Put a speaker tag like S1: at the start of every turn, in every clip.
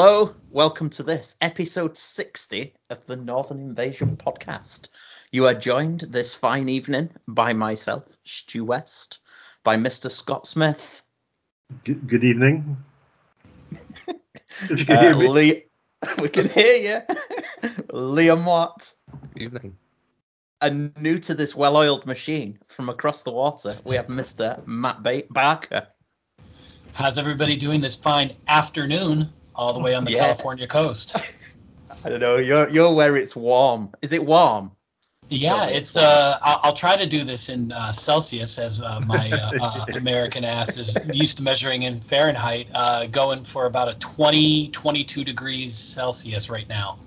S1: Hello, welcome to this episode 60 of the Northern Invasion podcast. You are joined this fine evening by myself, Stu West, by Mr. Scott Smith.
S2: Good, good evening.
S1: If you can uh, hear me. Lee, we can hear you. Liam Watt.
S3: Evening.
S1: And new to this well-oiled machine from across the water, we have Mr. Matt ba- Barker.
S4: How's everybody doing this fine afternoon all the way on the yeah. California coast?
S1: I don't know. You're you're where it's warm. Is it warm?
S4: Yeah, it's. Uh, I'll, I'll try to do this in uh, Celsius as uh, my uh, uh, American ass is used to measuring in Fahrenheit. Uh, going for about a 20, 22 degrees Celsius right now.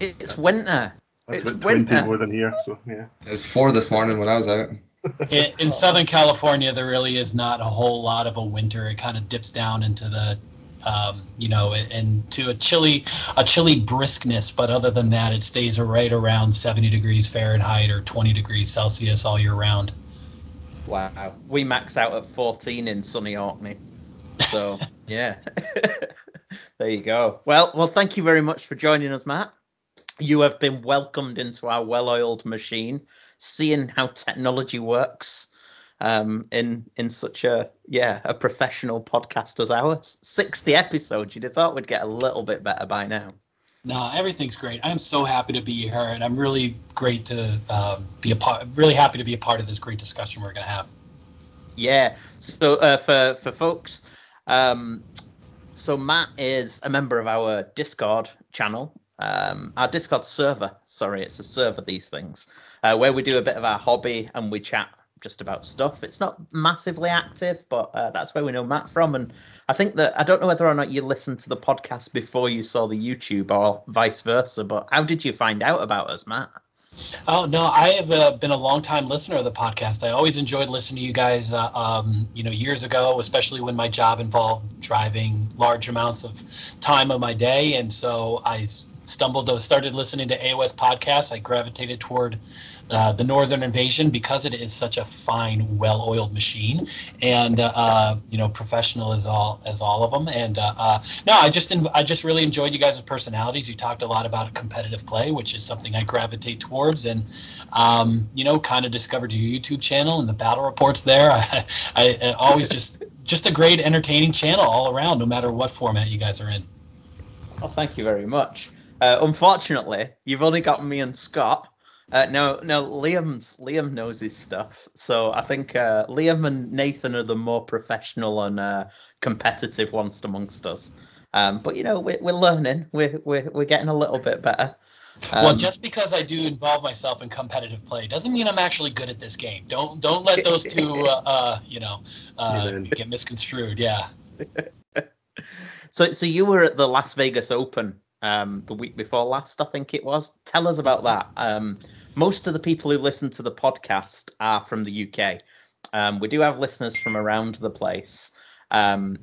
S1: It's winter.
S2: That's
S1: it's
S2: winter. more than here, so yeah.
S3: It was four this morning when I was out.
S4: in, in Southern California, there really is not a whole lot of a winter. It kind of dips down into the um, you know, and to a chilly, a chilly briskness. But other than that, it stays right around 70 degrees Fahrenheit or 20 degrees Celsius all year round.
S1: Wow, we max out at 14 in sunny Orkney. So yeah, there you go. Well, well, thank you very much for joining us, Matt. You have been welcomed into our well-oiled machine, seeing how technology works um, in in such a yeah a professional podcast as ours. Sixty episodes. You'd have thought we'd get a little bit better by now.
S4: No, everything's great. I'm so happy to be here, and I'm really great to um, be a part. Really happy to be a part of this great discussion we're gonna have.
S1: Yeah. So uh, for for folks, um, so Matt is a member of our Discord channel. Um, our Discord server, sorry, it's a server. These things, uh, where we do a bit of our hobby and we chat just about stuff. It's not massively active, but uh, that's where we know Matt from. And I think that I don't know whether or not you listened to the podcast before you saw the YouTube or vice versa. But how did you find out about us, Matt?
S4: Oh no, I have uh, been a long time listener of the podcast. I always enjoyed listening to you guys. Uh, um, you know, years ago, especially when my job involved driving large amounts of time of my day, and so I stumbled started listening to AOS podcasts. I gravitated toward uh, the Northern Invasion because it is such a fine, well-oiled machine, and uh, uh, you know, professional as all as all of them. And uh, uh, no, I just I just really enjoyed you guys' personalities. You talked a lot about competitive play, which is something I gravitate towards, and um, you know, kind of discovered your YouTube channel and the battle reports there. I, I, I always just just a great entertaining channel all around, no matter what format you guys are in.
S1: Well, thank you very much. Uh, unfortunately, you've only got me and Scott. Uh, no, no, Liam's Liam knows his stuff. So I think uh, Liam and Nathan are the more professional and uh, competitive ones amongst us. Um, but you know, we're, we're learning. We're, we're we're getting a little bit better.
S4: Um, well, just because I do involve myself in competitive play doesn't mean I'm actually good at this game. Don't don't let those two, uh, uh, you know, uh, get misconstrued. Yeah.
S1: so so you were at the Las Vegas Open um, the week before last, I think it was. Tell us about that. Um, most of the people who listen to the podcast are from the UK. Um, we do have listeners from around the place, um,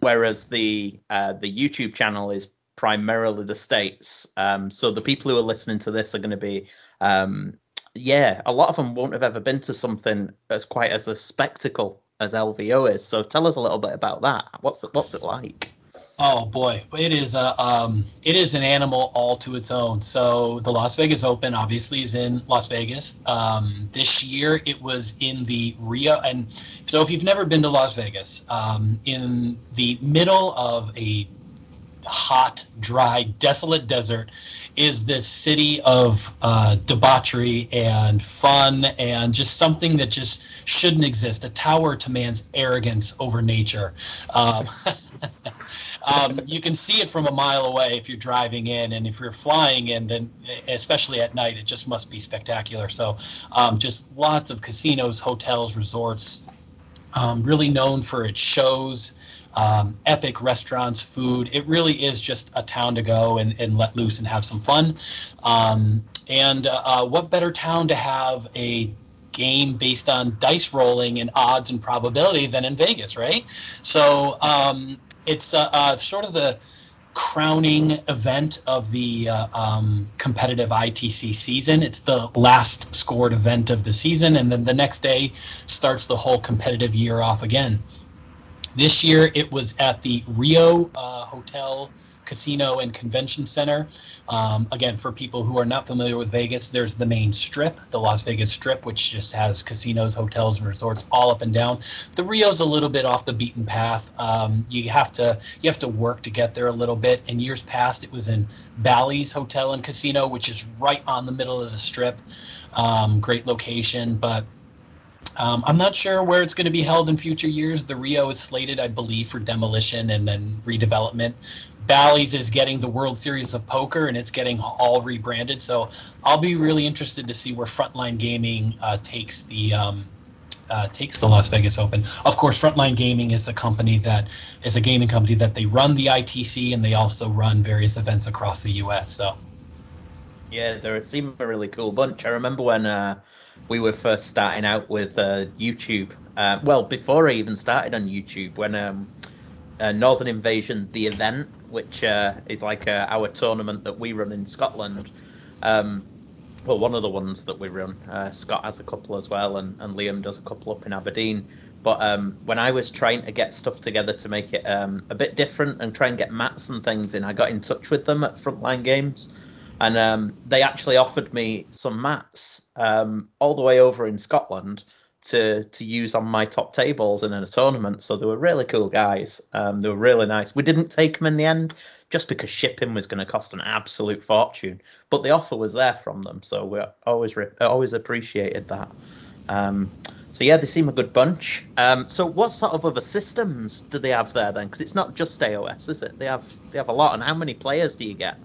S1: whereas the uh, the YouTube channel is primarily the states. Um, so the people who are listening to this are going to be, um, yeah, a lot of them won't have ever been to something as quite as a spectacle as LVO is. So tell us a little bit about that. What's it, what's it like?
S4: Oh boy, it is a um, it is an animal all to its own. So the Las Vegas Open obviously is in Las Vegas. Um, this year it was in the Rio, and so if you've never been to Las Vegas, um, in the middle of a hot, dry, desolate desert is this city of uh, debauchery and fun and just something that just shouldn't exist. A tower to man's arrogance over nature. Um, um, you can see it from a mile away if you're driving in, and if you're flying in, then especially at night, it just must be spectacular. So, um, just lots of casinos, hotels, resorts, um, really known for its shows. Um, epic restaurants, food. It really is just a town to go and, and let loose and have some fun. Um, and uh, uh what better town to have a game based on dice rolling and odds and probability than in Vegas, right? So um, it's uh, uh, sort of the crowning event of the uh, um, competitive ITC season. It's the last scored event of the season, and then the next day starts the whole competitive year off again. This year it was at the Rio uh, Hotel Casino and Convention Center. Um, again, for people who are not familiar with Vegas, there's the main strip, the Las Vegas Strip, which just has casinos, hotels, and resorts all up and down. The Rio's a little bit off the beaten path. Um, you have to you have to work to get there a little bit. In years past, it was in Bally's Hotel and Casino, which is right on the middle of the strip. Um, great location, but um, I'm not sure where it's going to be held in future years. The Rio is slated, I believe, for demolition and then redevelopment. Bally's is getting the World Series of Poker and it's getting all rebranded. So I'll be really interested to see where Frontline Gaming uh, takes the um, uh, takes the Las Vegas Open. Of course, Frontline Gaming is the company that is a gaming company that they run the ITC and they also run various events across the U.S. So
S1: yeah, they seem a really cool bunch. I remember when uh, we were first starting out with uh, YouTube. Uh, well, before I even started on YouTube, when um, uh, Northern Invasion, the event, which uh, is like uh, our tournament that we run in Scotland. Um, well, one of the ones that we run. Uh, Scott has a couple as well, and, and Liam does a couple up in Aberdeen. But um, when I was trying to get stuff together to make it um, a bit different and try and get mats and things in, I got in touch with them at Frontline Games, and um, they actually offered me some mats um, all the way over in Scotland to to use on my top tables in a tournament. So they were really cool guys. Um, they were really nice. We didn't take them in the end just because shipping was going to cost an absolute fortune, but the offer was there from them, so we always re- always appreciated that. Um, so yeah, they seem a good bunch. Um, so what sort of other systems do they have there then? Because it's not just AOS, is it? They have they have a lot. And how many players do you get?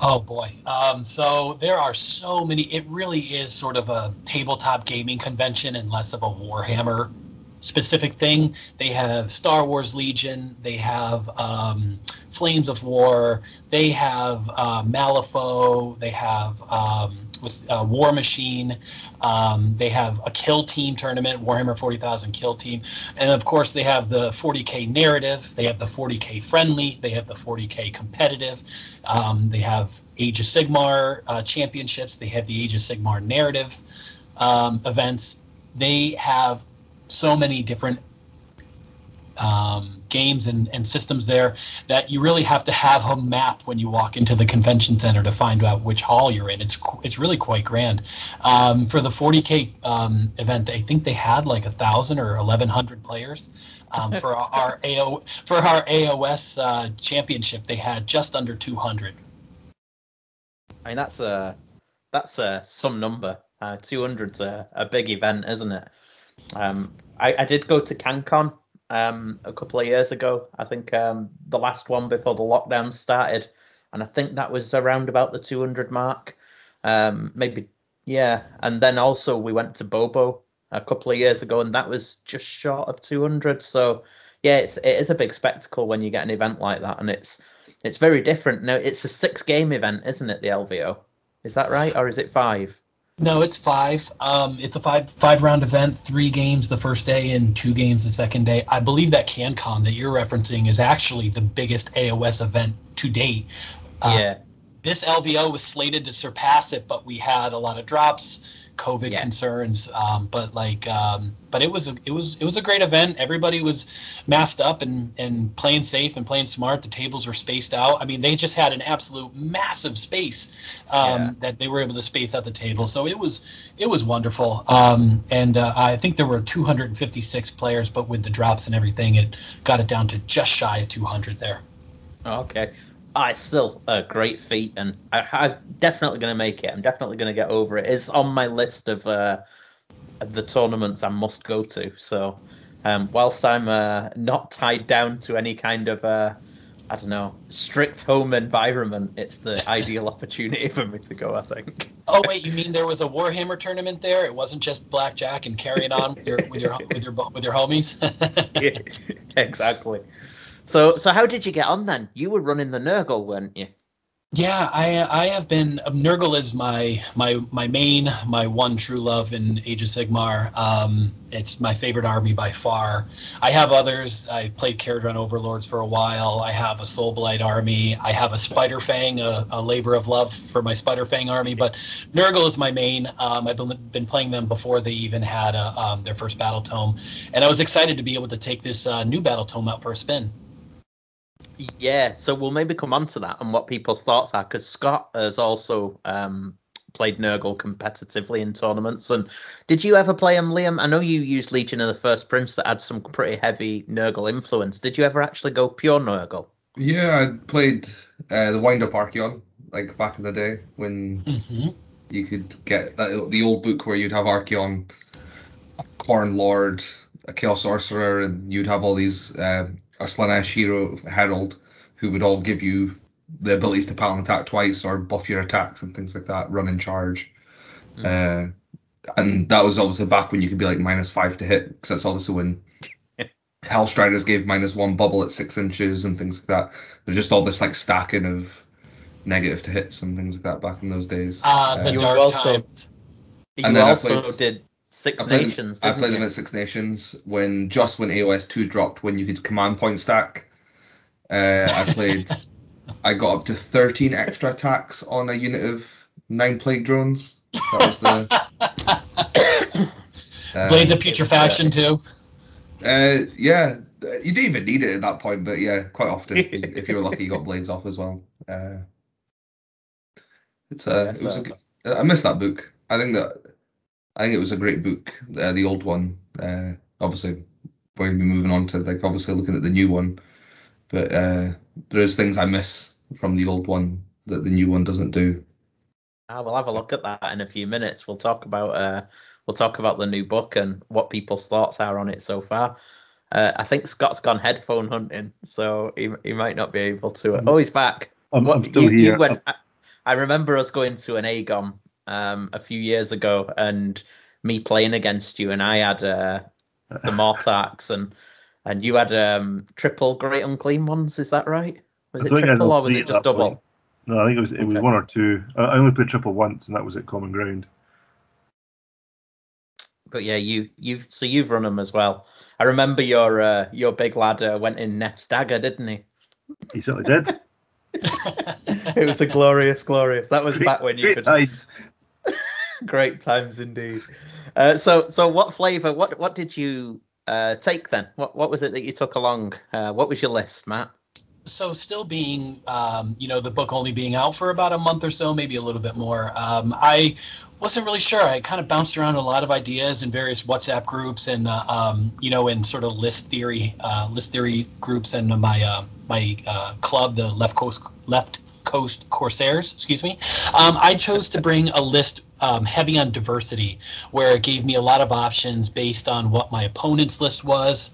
S4: Oh boy. Um, so there are so many. It really is sort of a tabletop gaming convention and less of a Warhammer specific thing. They have Star Wars Legion. They have um, Flames of War. They have uh, Malifaux. They have um, with uh, War Machine. Um, they have a Kill Team tournament, Warhammer 40,000 Kill Team, and of course they have the 40k narrative. They have the 40k friendly. They have the 40k competitive. Um, they have Age of Sigmar uh, championships. They have the Age of Sigmar narrative um, events. They have so many different um, games and, and systems there that you really have to have a map when you walk into the convention center to find out which hall you're in. It's it's really quite grand. Um, for the 40k um, event, I think they had like a thousand or 1100 players. Um, for our, our AO for our AOS uh, championship, they had just under 200.
S1: I mean that's a that's a some number. Uh, 200's a, a big event, isn't it? Um, I, I did go to CanCon um, a couple of years ago. I think um, the last one before the lockdown started, and I think that was around about the 200 mark. Um, maybe, yeah. And then also we went to Bobo a couple of years ago, and that was just short of 200. So yeah, it's it is a big spectacle when you get an event like that, and it's it's very different. Now it's a six game event, isn't it? The LVO, is that right, or is it five?
S4: No, it's five. Um, it's a five five round event, three games the first day and two games the second day. I believe that CanCon that you're referencing is actually the biggest AOS event to date.
S1: Uh, yeah.
S4: This LVO was slated to surpass it, but we had a lot of drops COVID yeah. concerns. Um, but like, um, but it was a, it was it was a great event. Everybody was masked up and and playing safe and playing smart. The tables were spaced out. I mean, they just had an absolute massive space um, yeah. that they were able to space out the table. So it was it was wonderful. Um, and uh, I think there were 256 players, but with the drops and everything, it got it down to just shy of 200 there.
S1: Okay. Oh, it's still a great feat, and I, am definitely going to make it. I'm definitely going to get over it. It's on my list of uh, the tournaments I must go to. So, um, whilst I'm uh, not tied down to any kind of, uh, I don't know, strict home environment, it's the ideal opportunity for me to go. I think.
S4: Oh wait, you mean there was a Warhammer tournament there? It wasn't just blackjack and carrying on with your with your with your with your homies.
S1: yeah, exactly. So so how did you get on then? You were running the Nurgle, weren't you?
S4: Yeah, I I have been um, Nurgle is my my my main my one true love in Age of Sigmar. Um, it's my favorite army by far. I have others. I played Kharadron Overlords for a while. I have a Soulblight army. I have a Spider Fang, a, a labor of love for my Spider Fang army. But Nurgle is my main. Um, I've been, been playing them before they even had a, um, their first battle tome, and I was excited to be able to take this uh, new battle tome out for a spin.
S1: Yeah, so we'll maybe come on to that and what people's thoughts are, because Scott has also um, played Nurgle competitively in tournaments. And did you ever play him, Liam? I know you used Legion of the First Prince that had some pretty heavy Nurgle influence. Did you ever actually go pure Nurgle?
S3: Yeah, I played uh, the Wind Up Archaon like back in the day when
S4: Mm-hmm.
S3: you could get that, the old book where you'd have Archaon, Khorne Lord, a Chaos Sorcerer, and you'd have all these uh, a Slaanesh hero herald who would all give you the abilities to power and attack twice or buff your attacks and things like that, run in charge. Uh, and that was obviously back when you could be like minus five to hit, because that's obviously when Hellstriders gave minus one bubble at six inches and things like that. There's just all this like stacking of negative to hits and things like that back in those days.
S4: Uh, the
S1: You
S4: dark
S1: also-
S4: times.
S1: You
S3: And then
S1: also
S3: played-
S1: did Six
S3: I played,
S1: Nations,
S3: I played
S1: you?
S3: them at Six Nations when just when AOS two dropped, when you could command point stack. Uh, I played. I got up to 13 extra attacks on a unit of nine plague drones. That was the. uh,
S4: Blades of Putrefaction too.
S3: Uh, yeah, you didn't even need it at that point, but yeah, quite often if you were lucky, you got blades off as well. Uh, it's uh,
S1: Yeah,
S3: it was a
S1: so-
S3: good, I missed that book. I think that I think it was a great book, uh, the old one. Uh, obviously, we're gonna be moving on to like obviously looking at the new one, but uh, there's things I miss from the old one that the new one doesn't do.
S1: Ah, we'll have a look at that in a few minutes. We'll talk about uh, we'll talk about the new book and what people's thoughts are on it so far. Uh, I think Scott's gone headphone hunting, so he, he might not be able to. Oh, he's back.
S2: I'm,
S1: What-
S2: I'm still
S1: you,
S2: here.
S1: You went, I, I remember us going to an Aegon um, a few years ago and me playing against you, and I had uh, the Mortarks and and you had um, triple Great Unclean ones. Is that right? Was it
S2: think I had
S1: triple or was it just double?
S2: point. No, I think it was it was one or two. I, only played triple once, and that was at Common Ground.
S1: But yeah, you you so you've run them as well. I remember your uh, your big lad uh, went in Nef Stagger, didn't he?
S2: He certainly did.
S1: it was a glorious, glorious. That was
S2: Great-
S1: back when you could
S2: times.
S1: Great times indeed. Uh, so, so what flavour? What what did you uh, take then? What what was it that you took along? Uh, what was your list, Matt?
S4: so still being um, you know the book only being out for about a month or so maybe a little bit more um, i wasn't really sure i kind of bounced around a lot of ideas in various whatsapp groups and uh, um, you know in sort of list theory uh, list theory groups and my uh, my uh, club the left coast left coast corsairs excuse me um, i chose to bring a list um, heavy on diversity where it gave me a lot of options based on what my opponent's list was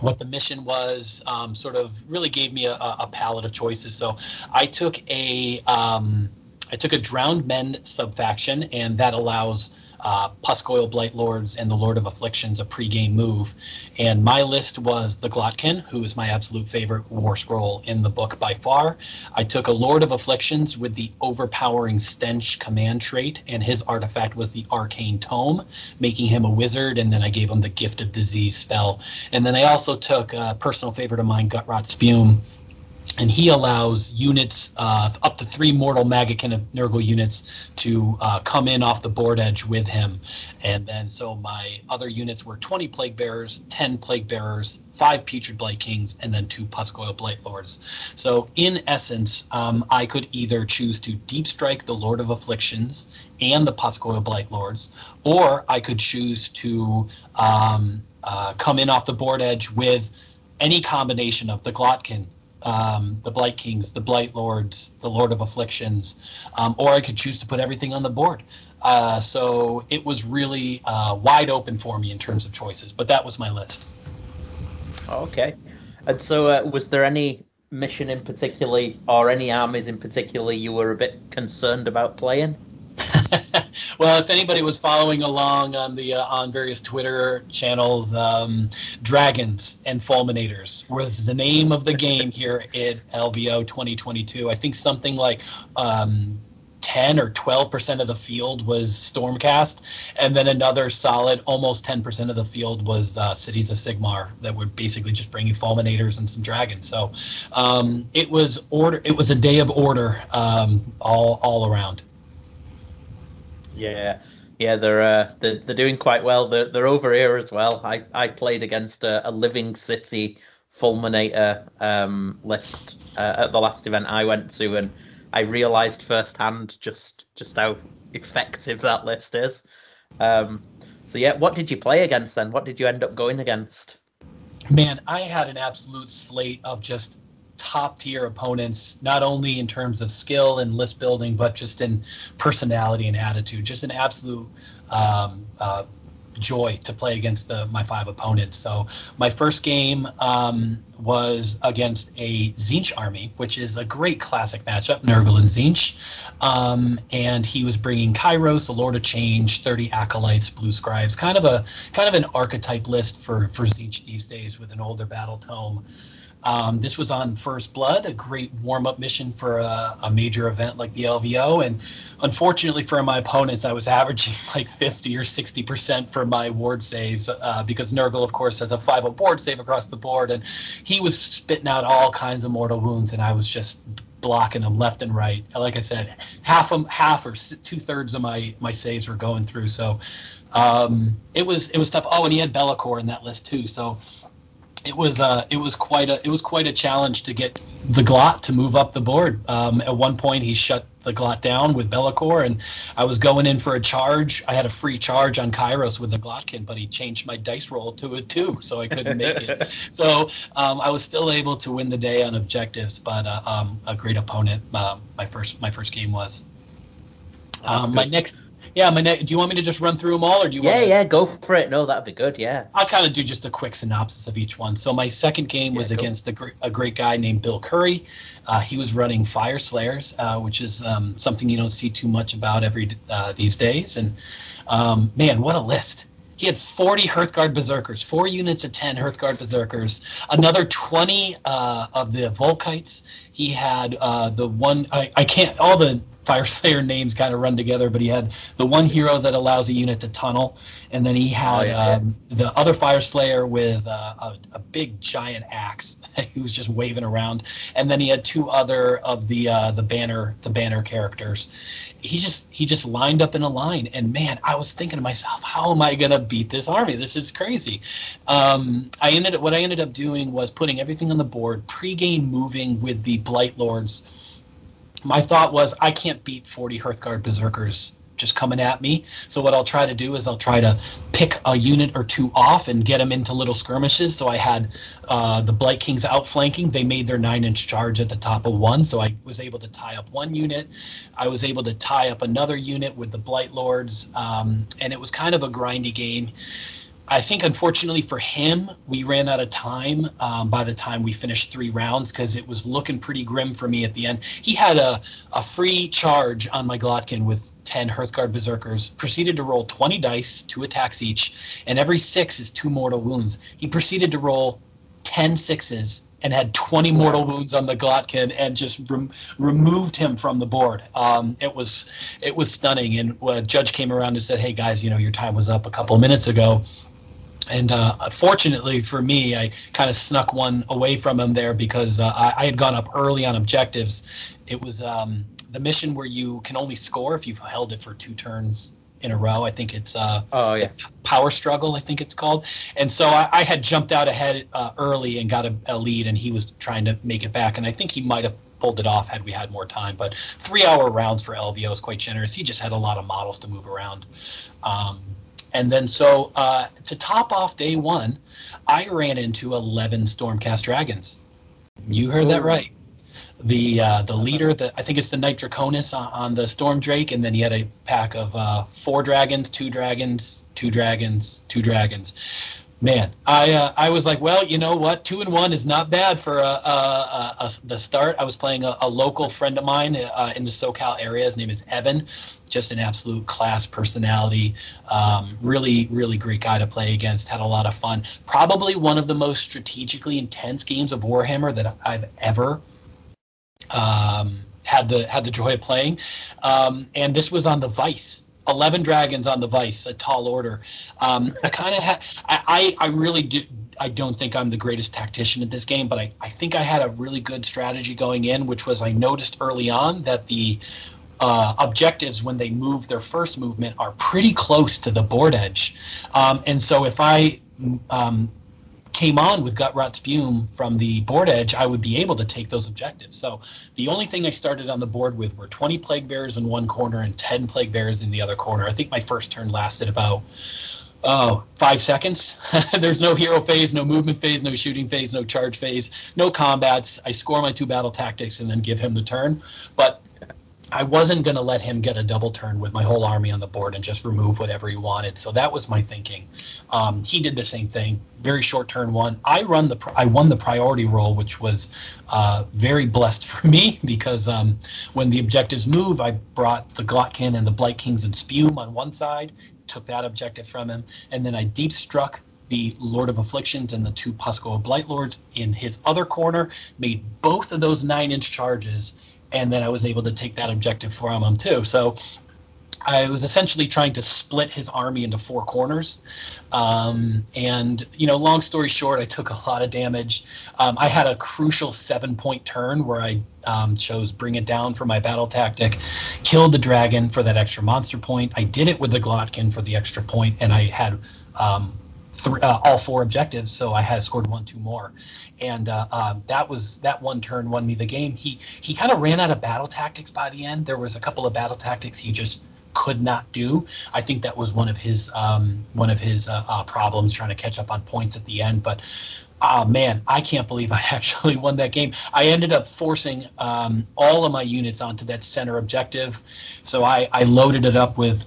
S4: what the mission was, um, sort of really gave me a, a palette of choices. So I took a um, I took a drowned men subfaction, and that allows uh, Pusgoyle Blight Lords and the Lord of Afflictions a pregame move. And my list was the Glottkin, who is my absolute favorite war scroll in the book by far. I took a Lord of Afflictions with the overpowering Stench command trait, and his artifact was the Arcane Tome, making him a wizard. And then I gave him the Gift of Disease spell. And then I also took a personal favorite of mine, Gutrot Spume, and he allows units uh, up to three mortal Maggotkin of Nurgle units to uh, come in off the board edge with him. And then so my other units were 20 Plague Bearers, 10 Plague Bearers, five Putrid Blight Kings, and then two Pusgoyle Blight Lords. So in essence, um, I could either choose to deep strike the Lord of Afflictions and the Pusgoyle Blight Lords, or I could choose to um, uh, come in off the board edge with any combination of the Glottkin, um, the Blight Kings, the Blight Lords, the Lord of Afflictions, um, or I could choose to put everything on the board. Uh, so it was really uh, wide open for me in terms of choices, but that was my list.
S1: Okay. And so, uh, was there any mission in particular, or any armies in particular, you were a bit concerned about playing?
S4: well, if anybody was following along on the uh, on various Twitter channels, um, dragons and fulminators was the name of the game here at LVO 2022. I think something like um, 10 or 12 percent of the field was Stormcast, and then another solid almost 10 percent of the field was uh, Cities of Sigmar that were basically just bringing fulminators and some dragons. So um, it was order. It was a day of order um, all all around.
S1: Yeah, yeah, they're uh, they're, they're doing quite well. They're they're over here as well. I, I played against a, a Living City Fulminator um, list uh, at the last event I went to, and I realised firsthand just just how effective that list is. Um, so yeah, what did you play against then? What did you end up going against?
S4: Man, I had an absolute slate of just top tier opponents, not only in terms of skill and list building, but just in personality and attitude. Just an absolute um, uh, joy to play against the, my five opponents. So my first game um, was against a Tzeentch army, which is a great classic matchup, Nurgle and Tzeentch. Um, and he was bringing Kairos, a Lord of Change, 30 Acolytes, Blue Scribes, kind of a kind of an archetype list for for Tzeentch these days with an older battle tome. Um, this was on First Blood, a great warm up mission for a, a, major event like the LVO. And unfortunately for my opponents, I was averaging like 50 or 60% for my ward saves uh, because Nurgle, of course, has a 5 board save across the board. And he was spitting out all kinds of mortal wounds, and I was just blocking them left and right. Like I said, half of, half or two thirds of my my saves were going through. So um, it was it was tough. Oh, and he had Be'lakor in that list too. So it was uh, it was quite a it was quite a challenge to get the Glot to move up the board. Um, at one point, he shut the Glot down with Be'lakor, and I was going in for a charge. I had a free charge on Kairos with the Glottkin, but he changed my dice roll to a two, so I couldn't make it. So um, I was still able to win the day on objectives, but uh, um, a great opponent. Uh, my first my first game was. Um, my next yeah, my ne- do you want me to just run through them all, or do you?
S1: Yeah,
S4: want
S1: yeah, go for it. No, that'd be good. Yeah.
S4: I'll kind of do just a quick synopsis of each one. So my second game was yeah, against a, a, great guy named Bill Curry. Uh, he was running Fyreslayers, uh, which is um, something you don't see too much about every uh, these days. And um, man, what a list! He had 40 Hearthguard Berserkers, four units of 10 Hearthguard Berserkers, another 20 uh, of the Vulkites. He had uh, the one I, I can't all the Fyreslayer names kind of run together, but he had the one hero that allows a unit to tunnel, and then he had oh, yeah, um, yeah. the other Fyreslayer with uh, a, a, big giant axe he was just waving around, and then he had two other of the uh, the banner the banner characters. He just he just lined up in a line, and man, I was thinking to myself, how am I gonna beat this army? This is crazy. Um, I ended up what I ended up doing was putting everything on the board, pre-game moving with the Blight Lords my thought was I can't beat 40 Hearthguard Berserkers just coming at me. So what I'll try to do is I'll try to pick a unit or two off and get them into little skirmishes. So I had uh, the Blight Kings outflanking. They made their nine-inch charge at the top of one, so I was able to tie up one unit. I was able to tie up another unit with the Blight Lords, um, and it was kind of a grindy game. I think unfortunately for him, we ran out of time um, by the time we finished three rounds because it was looking pretty grim for me at the end. He had a, a free charge on my Glottkin with 10 Hearthguard Berserkers, proceeded to roll 20 dice, two attacks each, and every six is two mortal wounds. He proceeded to roll 10 sixes and had 20 mortal wounds on the Glottkin and just rem- removed him from the board. Um, it was it was stunning. And a judge came around and said, "Hey guys, you know your time was up a couple of minutes ago and uh, fortunately for me, I kind of snuck one away from him there because uh, I, I, had gone up early on objectives. It was um, the mission where you can only score if you've held it for two turns in a row. I think it's uh,
S1: oh yeah,
S4: power struggle. I think it's called. And so I, I had jumped out ahead uh, early and got a, a, lead, and he was trying to make it back. And I think he might have pulled it off had we had more time. But three hour rounds for LVO is quite generous. He just had a lot of models to move around. Um, and then so uh, to top off day one, I ran into 11 Stormcast Dragons. You heard Ooh. that right. The uh, the leader, the, I think it's the Knight Draconis on, on, the Storm Drake, and then he had a pack of uh, four dragons, two dragons, two dragons, two dragons. Man, I uh, I was like, well, you know what, two and one is not bad for a, a, a, the start. I was playing a, local friend of mine uh, in the SoCal area. His name is Evan, just an absolute class personality. Um, really, really great guy to play against. Had a lot of fun. Probably one of the most strategically intense games of Warhammer that I've ever um, had the had the joy of playing. Um, and this was on the Vice 11 dragons on the vice a tall order. Um, i kind of had I, I really do i don't think i'm the greatest tactician at this game but I, I think i had a really good strategy going in which was i noticed early on that the uh, objectives when they move their first movement are pretty close to the board edge. Um, and so if i um, came on with Gutrot Spume from the board edge, I would be able to take those objectives. So the only thing I started on the board with were 20 plague bears in one corner and 10 plague bears in the other corner. I think my first turn lasted about oh five seconds. There's no hero phase, no movement phase, no shooting phase, no charge phase, no combats. I score my two battle tactics and then give him the turn. But I wasn't going to let him get a double turn with my whole army on the board and just remove whatever he wanted. So that was my thinking. Um, he did the same thing. Very short turn one. I run the I won the priority roll, which was uh, very blessed for me because um, when the objectives move, I brought the Glottkin and the Blight Kings and Spume on one side, took that objective from him, and then I deep struck the Lord of Afflictions and the two Pusgoyle Blight Lords in his other corner, made both of those nine inch charges and then I was able to take that objective from him too. So I was essentially trying to split his army into four corners. Um, and, you know, long story short, I took a lot of damage. Um, I had a crucial seven point turn where I um, chose bring it down for my battle tactic, killed the dragon for that extra monster point. I did it with the Glottkin for the extra point, and I had um, uh, all four objectives, so I had scored one, two more, and uh, uh, that was that one turn won me the game. He he kind of ran out of battle tactics by the end. There was a couple of battle tactics he just could not do. I think that was one of his um, one of his uh, uh, problems trying to catch up on points at the end. But uh, man, I can't believe I actually won that game. I ended up forcing um, all of my units onto that center objective, so I, I loaded it up with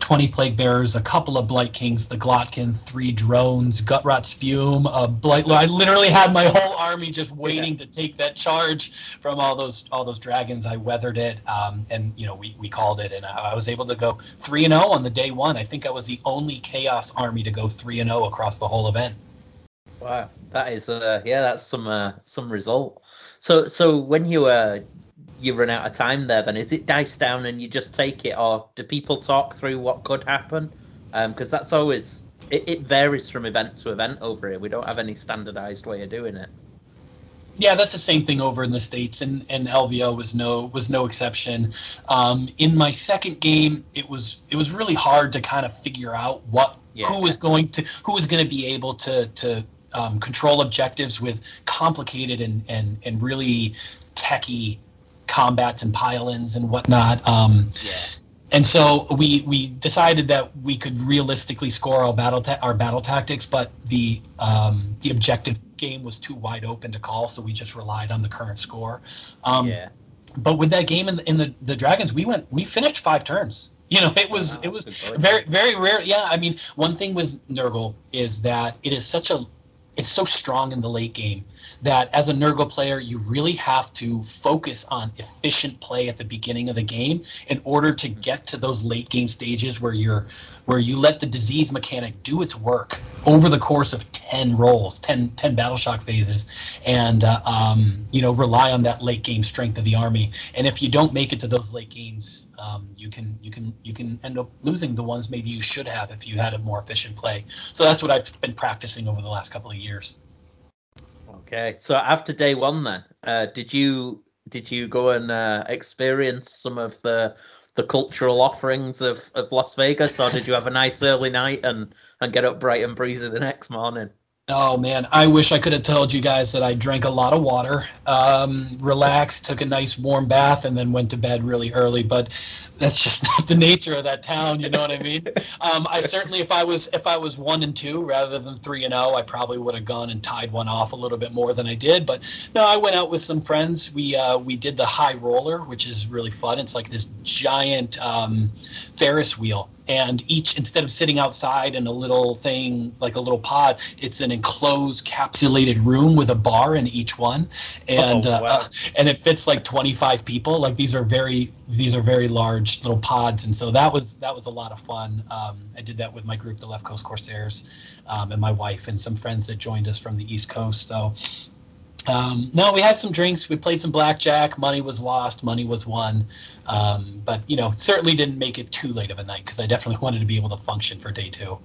S4: 20 plague bearers, a couple of blight kings, the Glottkin, three drones, Gutrot Spume, a blight. I literally had my whole army just waiting yeah. to take that charge from all those all those dragons. I weathered it, um, and you know we, we called it, and I, I was able to go three and zero oh on the day one. I think I was the only chaos army to go three and zero oh across the whole event.
S1: Wow, that is uh yeah, that's some uh, some result. So so when you uh you run out of time there, then is it dice down and you just take it, or do people talk through what could happen? Because um, that's always it, it varies from event to event over here. We don't have any standardized way of doing it.
S4: Yeah, that's the same thing over in the states, and, and LVO was no was no exception. Um, in my second game, it was it was really hard to kind of figure out what yeah. who was going to who was going to be able to to um, control objectives with complicated and and and really techy combats and pile-ins and whatnot. Um, yeah. And so we we decided that we could realistically score our battle ta- our battle tactics, but the um, the objective game was too wide open to call, so we just relied on the current score. Um, yeah. But with that game in the, in the the dragons, we went we finished five turns. You know, it was wow, it was very very rare. Yeah, I mean, one thing with Nurgle is that it is such a it's so strong in the late game that as a Nurgle player, you really have to focus on efficient play at the beginning of the game in order to get to those late game stages where you're where you let the disease mechanic do its work over the course of 10 rolls, 10, 10 battle shock phases, and uh, um, you know rely on that late game strength of the army. And if you don't make it to those late games, um, you can you can you can end up losing the ones maybe you should have if you had a more efficient play. So that's what I've been practicing over the last couple of.
S1: Okay, so after day one, then uh, did you did you go and uh, experience some of the the cultural offerings of, of Las Vegas, or did you have a nice early night and and get up bright and breezy the next morning?
S4: Oh man, I wish I could have told you guys that I drank a lot of water, um, relaxed, took a nice warm bath, and then went to bed really early. But that's just not the nature of that town. You know what I mean? Um, I certainly, if I was if I was one and two rather than three and zero, I probably would have gone and tied one off a little bit more than I did. But no, I went out with some friends. We uh, we did the high roller, which is really fun. It's like this giant um, Ferris wheel and each instead of sitting outside in a little thing like a little pod it's an enclosed capsulated room with a bar in each one. And
S1: Oh, wow.
S4: uh, and it fits like 25 people. Like these are very these are very large little pods. And so that was that was a lot of fun. Um, i did that with my group the left coast corsairs um, and my wife and some friends that joined us from the east coast. So um, no, we had some drinks. We played some blackjack. Money was lost. Money was won. Um, but you know, certainly didn't make it too late of a night because I definitely wanted to be able to function for day two.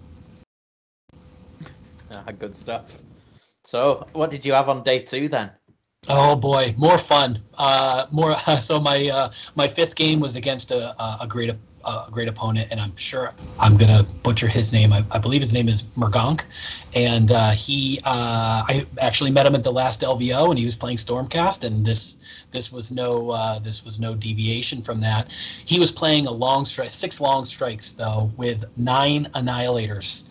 S1: Ah, good stuff. So, what did you have on day two then?
S4: Oh boy, more fun. Uh, more. So my uh, my fifth game was against a a a great a great opponent, and I'm sure I'm gonna butcher his name. I, I believe his name is Mergonk, and uh, he uh, I actually met him at the last LVO, and he was playing Stormcast, and this this was no uh, this was no deviation from that. He was playing a long strike, six long strikes though, with nine annihilators.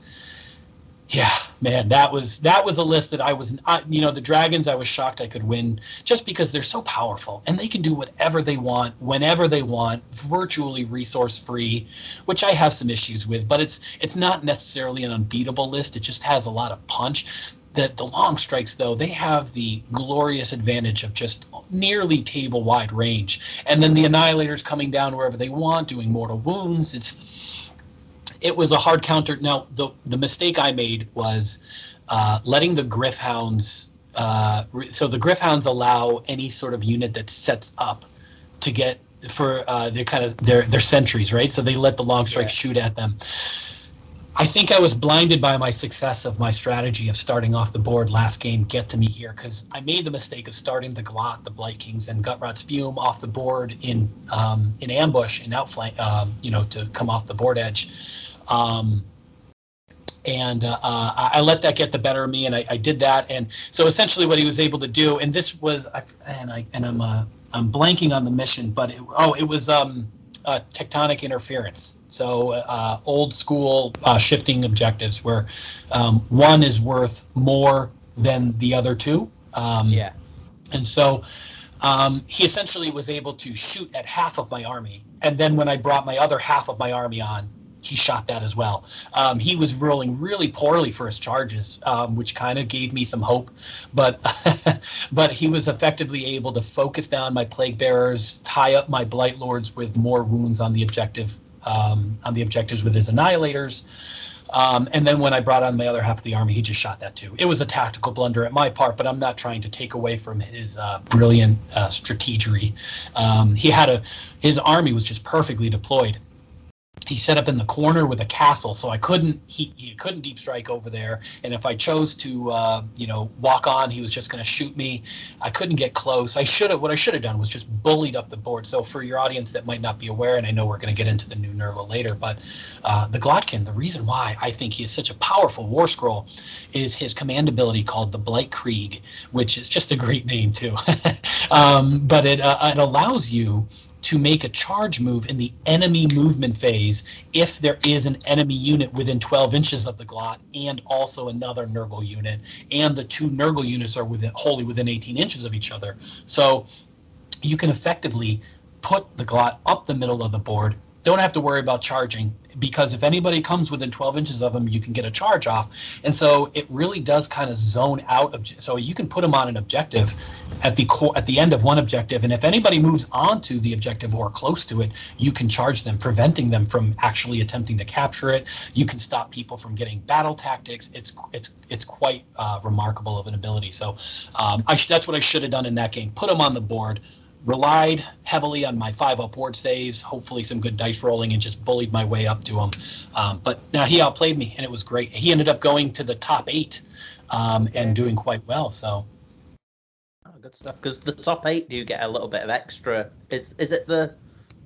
S4: Yeah, man, that was that was a list that I was, I, you know, the dragons. I was shocked I could win just because they're so powerful and they can do whatever they want, whenever they want, virtually resource free, which I have some issues with. But it's it's not necessarily an unbeatable list. It just has a lot of punch. The the long strikes though, they have the glorious advantage of just nearly table wide range, and then the annihilators coming down wherever they want, doing mortal wounds. It's it was a hard counter. Now, the the mistake I made was uh, letting the Gryph-hounds. Uh, re- so the Gryph-hounds allow any sort of unit that sets up to get for uh, their kind of their their sentries, right? So they let the long strike
S1: Yeah.
S4: shoot at them. I think I was blinded by my success of my strategy of starting off the board last game get to me here because I made the mistake of starting the Glot, the Blight Kings, and Gutrot Spume off the board in um, in ambush and outflank, um, you know, to come off the board edge. Um, and uh, uh, I let that get the better of me, and I, I did that. And so essentially, what he was able to do, and this was, and I and I'm uh, I'm blanking on the mission, but it, oh, it was um, uh, tectonic interference. So uh, old school uh, shifting objectives, where um, one is worth more than the other two. Um,
S1: Yeah.
S4: and so um, he essentially was able to shoot at half of my army. And then when I brought my other half of my army on, he shot that as well. Um, he was rolling really poorly for his charges, um, which kind of gave me some hope. But but he was effectively able to focus down my plague bearers, tie up my blight lords with more wounds on the objective um, on the objectives with his annihilators. Um, and then when I brought on my other half of the army, he just shot that too. It was a tactical blunder at my part, but I'm not trying to take away from his uh, brilliant uh, strategery. Um, he had a his army was just perfectly deployed. He set up in the corner with a castle, so I couldn't he, he couldn't deep strike over there. And if I chose to uh, you know walk on, he was just going to shoot me. I couldn't get close. I should have what I should have done was just bullied up the board. So for your audience that might not be aware, and I know we're going to get into the new Nurgle later, but uh, the Glottkin, the reason why I think he is such a powerful war scroll is his command ability called the Blight Krieg, which is just a great name too. um, but it uh, it allows you to make a charge move in the enemy movement phase if there is an enemy unit within 12 inches of the glot and also another Nurgle unit, and the two Nurgle units are within wholly within 18 inches of each other. So you can effectively put the glot up the middle of the board. Don't have to worry about charging because if anybody comes within 12 inches of them, you can get a charge off. And so it really does kind of zone out. So you can put them on an objective at the core, at the end of one objective, and if anybody moves onto the objective or close to it, you can charge them, preventing them from actually attempting to capture it. You can stop people from getting battle tactics. It's it's it's quite uh, remarkable of an ability. So um, I that's what I should have done in that game. Put them on the board relied heavily on my five up board saves, hopefully some good dice rolling, and just bullied my way up to him. Um, but now he outplayed me, and it was great. He ended up going to the top eight um, and doing quite well. So
S1: Oh, good stuff. Because the top eight do get a little bit of extra. Is is it the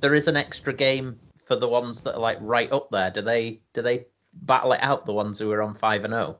S1: there is an extra game for the ones that are like right up there? Do they do they battle it out? The ones who are on five and oh?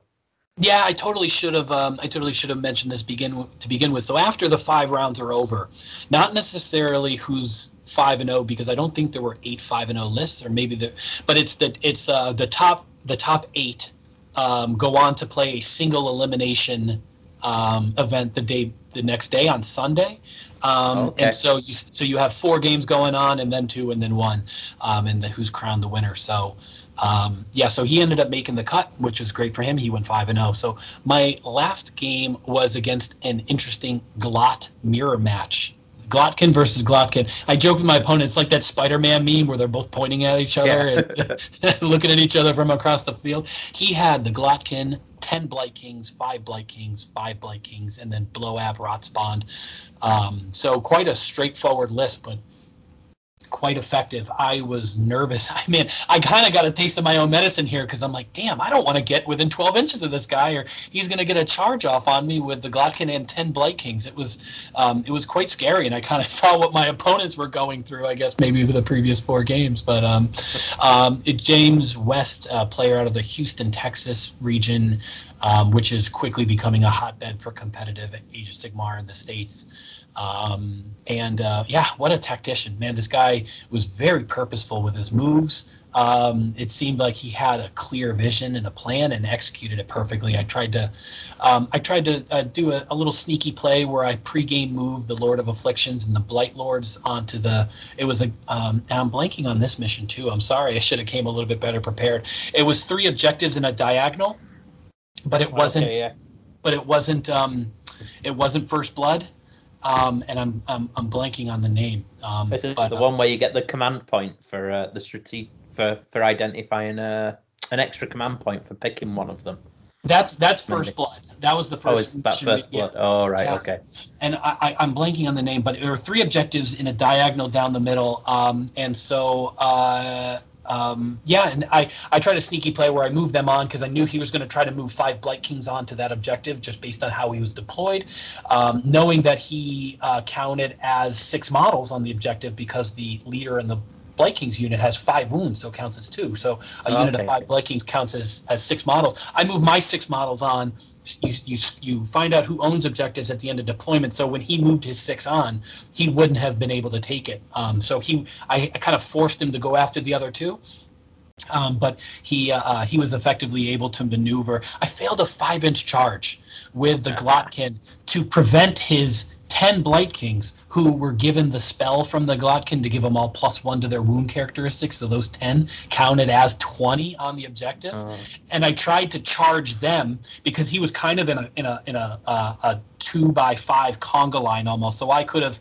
S4: Yeah, I totally should have. Um, I totally should have mentioned this begin to begin with. So after the five rounds are over, not necessarily who's five and zero because I don't think there were eight five and zero lists, or maybe the, but it's the it's uh, the top the top eight um, go on to play a single elimination um, event the day the next day on Sunday. Um,
S1: Okay.
S4: And so you so you have four games going on, and then two, and then one, um, and then who's crowned the winner. So um, yeah, so he ended up making the cut, which was great for him. He went five and zero. So my last game was against an interesting Glot mirror match. Glottkin versus Glottkin. I joke with my opponent, it's like that Spider-Man meme where they're both pointing at each other and looking at each other from across the field. He had the Glottkin, 10 Blight Kings, 5 Blight Kings, 5 Blight Kings, and then Bloab Rotspawned. Um, so quite a straightforward list, but quite effective. I was nervous. I mean, I kind of got a taste of my own medicine here because I'm like, damn, I don't want to get within 12 inches of this guy, or he's going to get a charge off on me with the Glottkin and 10 Blight Kings. It was, um, it was quite scary, and I kind of saw what my opponents were going through. I guess maybe with the previous four games, but um, um, it, James West, uh, player out of the Houston, Texas region, um, which is quickly becoming a hotbed for competitive Age of Sigmar in the states. Um, and uh, yeah, what a tactician, man! This guy was very purposeful with his moves. Um, it seemed like he had a clear vision and a plan and executed it perfectly. I tried to, um, I tried to uh, do a, a little sneaky play where I pregame moved the Lord of Afflictions and the Blight Lords onto the. It was a. Um, I'm blanking on this mission too. I'm sorry. I should have came a little bit better prepared. It was three objectives in a diagonal, but it wasn't.
S1: Okay, yeah.
S4: But it wasn't. Um, it wasn't First Blood. Um, and I'm, I'm I'm blanking on the name. Um,
S1: Is it
S4: but,
S1: the
S4: uh,
S1: one where you get the command point for uh, the strate- for for identifying uh, an extra command point for picking one of them?
S4: That's that's First Blood. That was the
S1: Oh,
S4: first.
S1: is that first blood? Oh, right,
S4: Yeah.
S1: okay.
S4: and I, I, I'm blanking on the name, but there were three objectives in a diagonal down the middle. Um, and so, uh, um, yeah, and I, I tried a sneaky play where I moved them on because I knew he was going to try to move five Blight Kings on to that objective just based on how he was deployed, um, knowing that he uh, counted as six models on the objective because the leader and the Blight Kings unit has five wounds, so it counts as two. So a unit
S1: Okay.
S4: of five Blight Kings counts as, as six models. I move my six models on. You, you, you find out who owns objectives at the end of deployment. So when he moved his six on, he wouldn't have been able to take it. Um, so he, I, I kind of forced him to go after the other two. Um, but he uh, uh, he was effectively able to maneuver. I failed a five inch charge with the Glottkin to prevent his ten Blight Kings, who were given the spell from the Glottkin to give them all plus one to their wound characteristics. So those ten counted as twenty on the objective
S1: Oh,
S4: and I tried to charge them because he was kind of in a in a in a uh, a two by five conga line almost. So I could have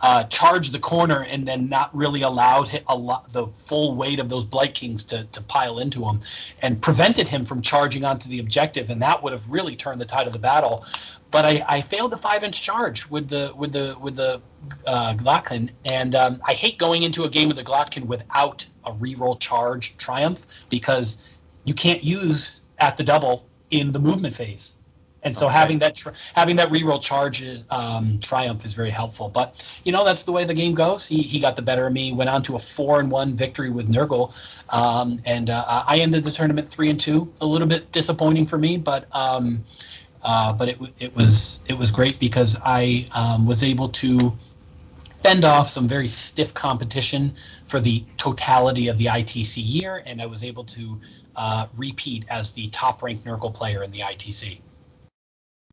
S4: uh, charged the corner and then not really allowed a lot the full weight of those blight kings to to pile into him, and prevented him from charging onto the objective, and that would have really turned the tide of the battle. But I, I failed the five inch charge with the with the with the uh, Glottkin, and um, I hate going into a game with the Glottkin without a reroll charge triumph because you can't use at the double in the movement phase. And so
S1: Okay.
S4: having that tr- having that reroll charge is, um, triumph is very helpful. But you know that's the way the game goes. He, he got the better of me. Went on to a four and one victory with Nurgle, um, and uh, I ended the tournament three and two. A little bit disappointing for me, but um, uh, but it it was it was great because I um, was able to fend off some very stiff competition for the totality of the ITC year, and I was able to uh, repeat as the top ranked Nurgle player in the ITC.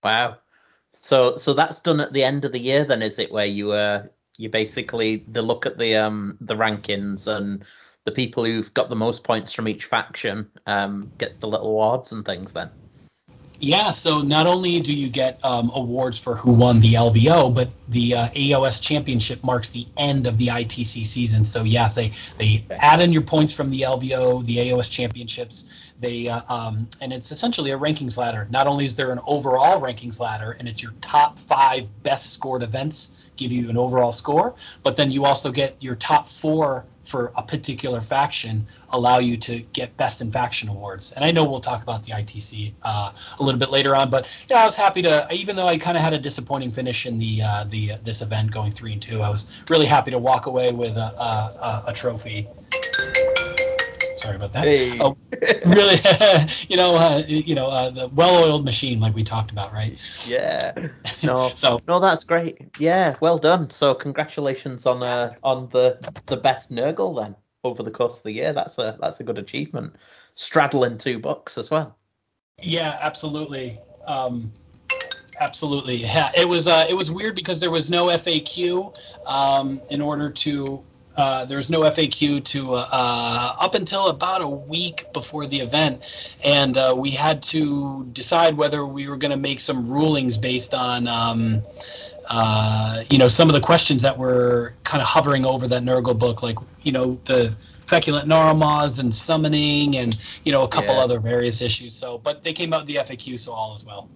S1: wow. So so that's done at the end of the year then, is it? Where you uh you basically the look at the um the rankings and the people who've got the most points from each faction um gets the little awards and things then.
S4: Yeah, so not only do you get um, awards for who won the LVO, but the uh, AOS Championship marks the end of the ITC season. So yeah, they they add in your points from the LVO, the AOS Championships. They uh, um, and it's essentially a rankings ladder. Not only is there an overall rankings ladder, and it's your top five best scored events give you an overall score, but then you also get your top four for a particular faction allow you to get best in faction awards. And I know we'll talk about the ITC uh, a little bit later on, but yeah, I was happy to, even though I kind of had a disappointing finish in the uh, the this event going three and two, I was really happy to walk away with a, a, a trophy. Sorry about that.
S1: Hey.
S4: Oh, really, you know, uh, you know, uh, the well-oiled machine, like we talked about, right?
S1: yeah. No.
S4: So
S1: No, that's great. Yeah, well done. So congratulations on uh, on the the best Nurgle then over the course of the year. That's a that's a good achievement. Straddling two books as well.
S4: Yeah, absolutely. Um, absolutely. Yeah, it was uh, it was weird because there was no FAQ um, in order to uh, there was no FAQ to uh, uh, up until about a week before the event, and uh, we had to decide whether we were going to make some rulings based on. Um, uh, you know some of the questions that were kind of hovering over that Nurgle book, like you know the feculent Gnarlmaws and summoning, and you know a couple
S1: Yeah.
S4: other various issues. So, but they came out in the FAQ, so all is well.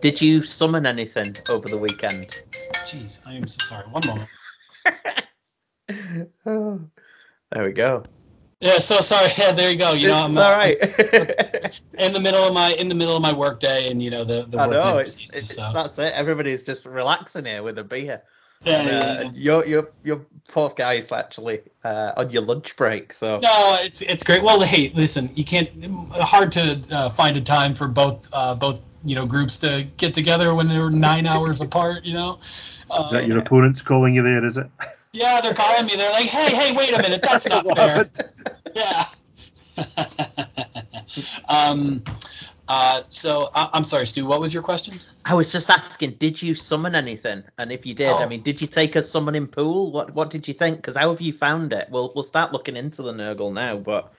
S1: Did you summon anything over the weekend?
S4: Jeez, I am so sorry. One moment.
S1: Oh, there we go.
S4: Yeah, so sorry. Yeah, there you go. You know, I'm
S1: it's
S4: uh,
S1: all right.
S4: in the middle of my in the middle of my work day, and you know the the
S1: I
S4: work
S1: know it's,
S4: ceases,
S1: it's
S4: so.
S1: that's it. Everybody's just relaxing here with a beer.
S4: Yeah,
S1: and, uh,
S4: yeah, yeah.
S1: and your your your fourth guy is actually uh, on your lunch break. So
S4: No, it's it's great. Well, hey, listen, you can't. Hard to uh, find a time for both uh, both you know groups to get together when they're nine hours apart. You know.
S2: Is that
S4: Uh,
S2: your opponents calling you there? Is it?
S4: Yeah, they're calling me. They're like, hey, hey, wait a minute, that's not fair.
S2: happened?
S4: Yeah. um. Uh. So I, I'm sorry, Stu. What was your question?
S1: I was just asking, did you summon anything? And if you did, I
S4: Oh.
S1: mean, did you take a summoning pool? What what did you think? Because how have you found it? We'll we'll start looking into the Nurgle now, but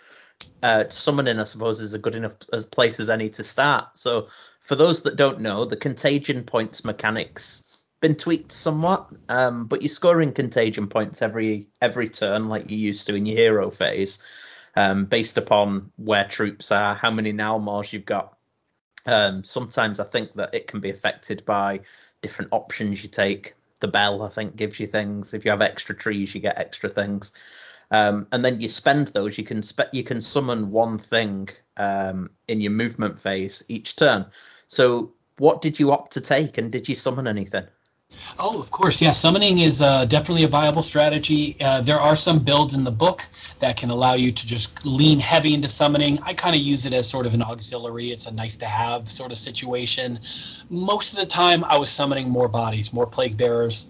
S1: uh, summoning, I suppose, is a good enough as place as any to start. So for those that don't know, the contagion points mechanics been tweaked somewhat, um, but you're scoring contagion points every every turn like you used to in your hero phase, um, based upon where troops are, how many Gnarlmaws you've got. Um, sometimes I think that it can be affected by different options you take. The bell, I think, gives you things. If you have extra trees, you get extra things. Um, and then you spend those. You can spe- you can summon one thing um, in your movement phase each turn. So, what did you opt to take, and did you summon anything?
S4: Oh, of course, yeah. Summoning is uh, definitely a viable strategy. Uh, there are some builds in the book that can allow you to just lean heavy into summoning. I kind of use it as sort of an auxiliary. It's a nice to have sort of situation. Most of the time, I was summoning more bodies, more plague bearers.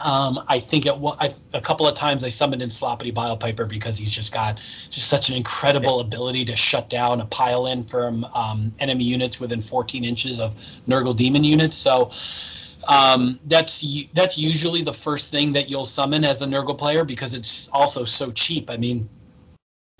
S4: Um, I think it I, a couple of times I summoned in Sloppity Bilepiper because he's just got just such an incredible ability to shut down a pile in from um, enemy units within 14 inches of Nurgle demon units. So um, that's that's usually the first thing that you'll summon as a Nurgle player because it's also so cheap. I mean,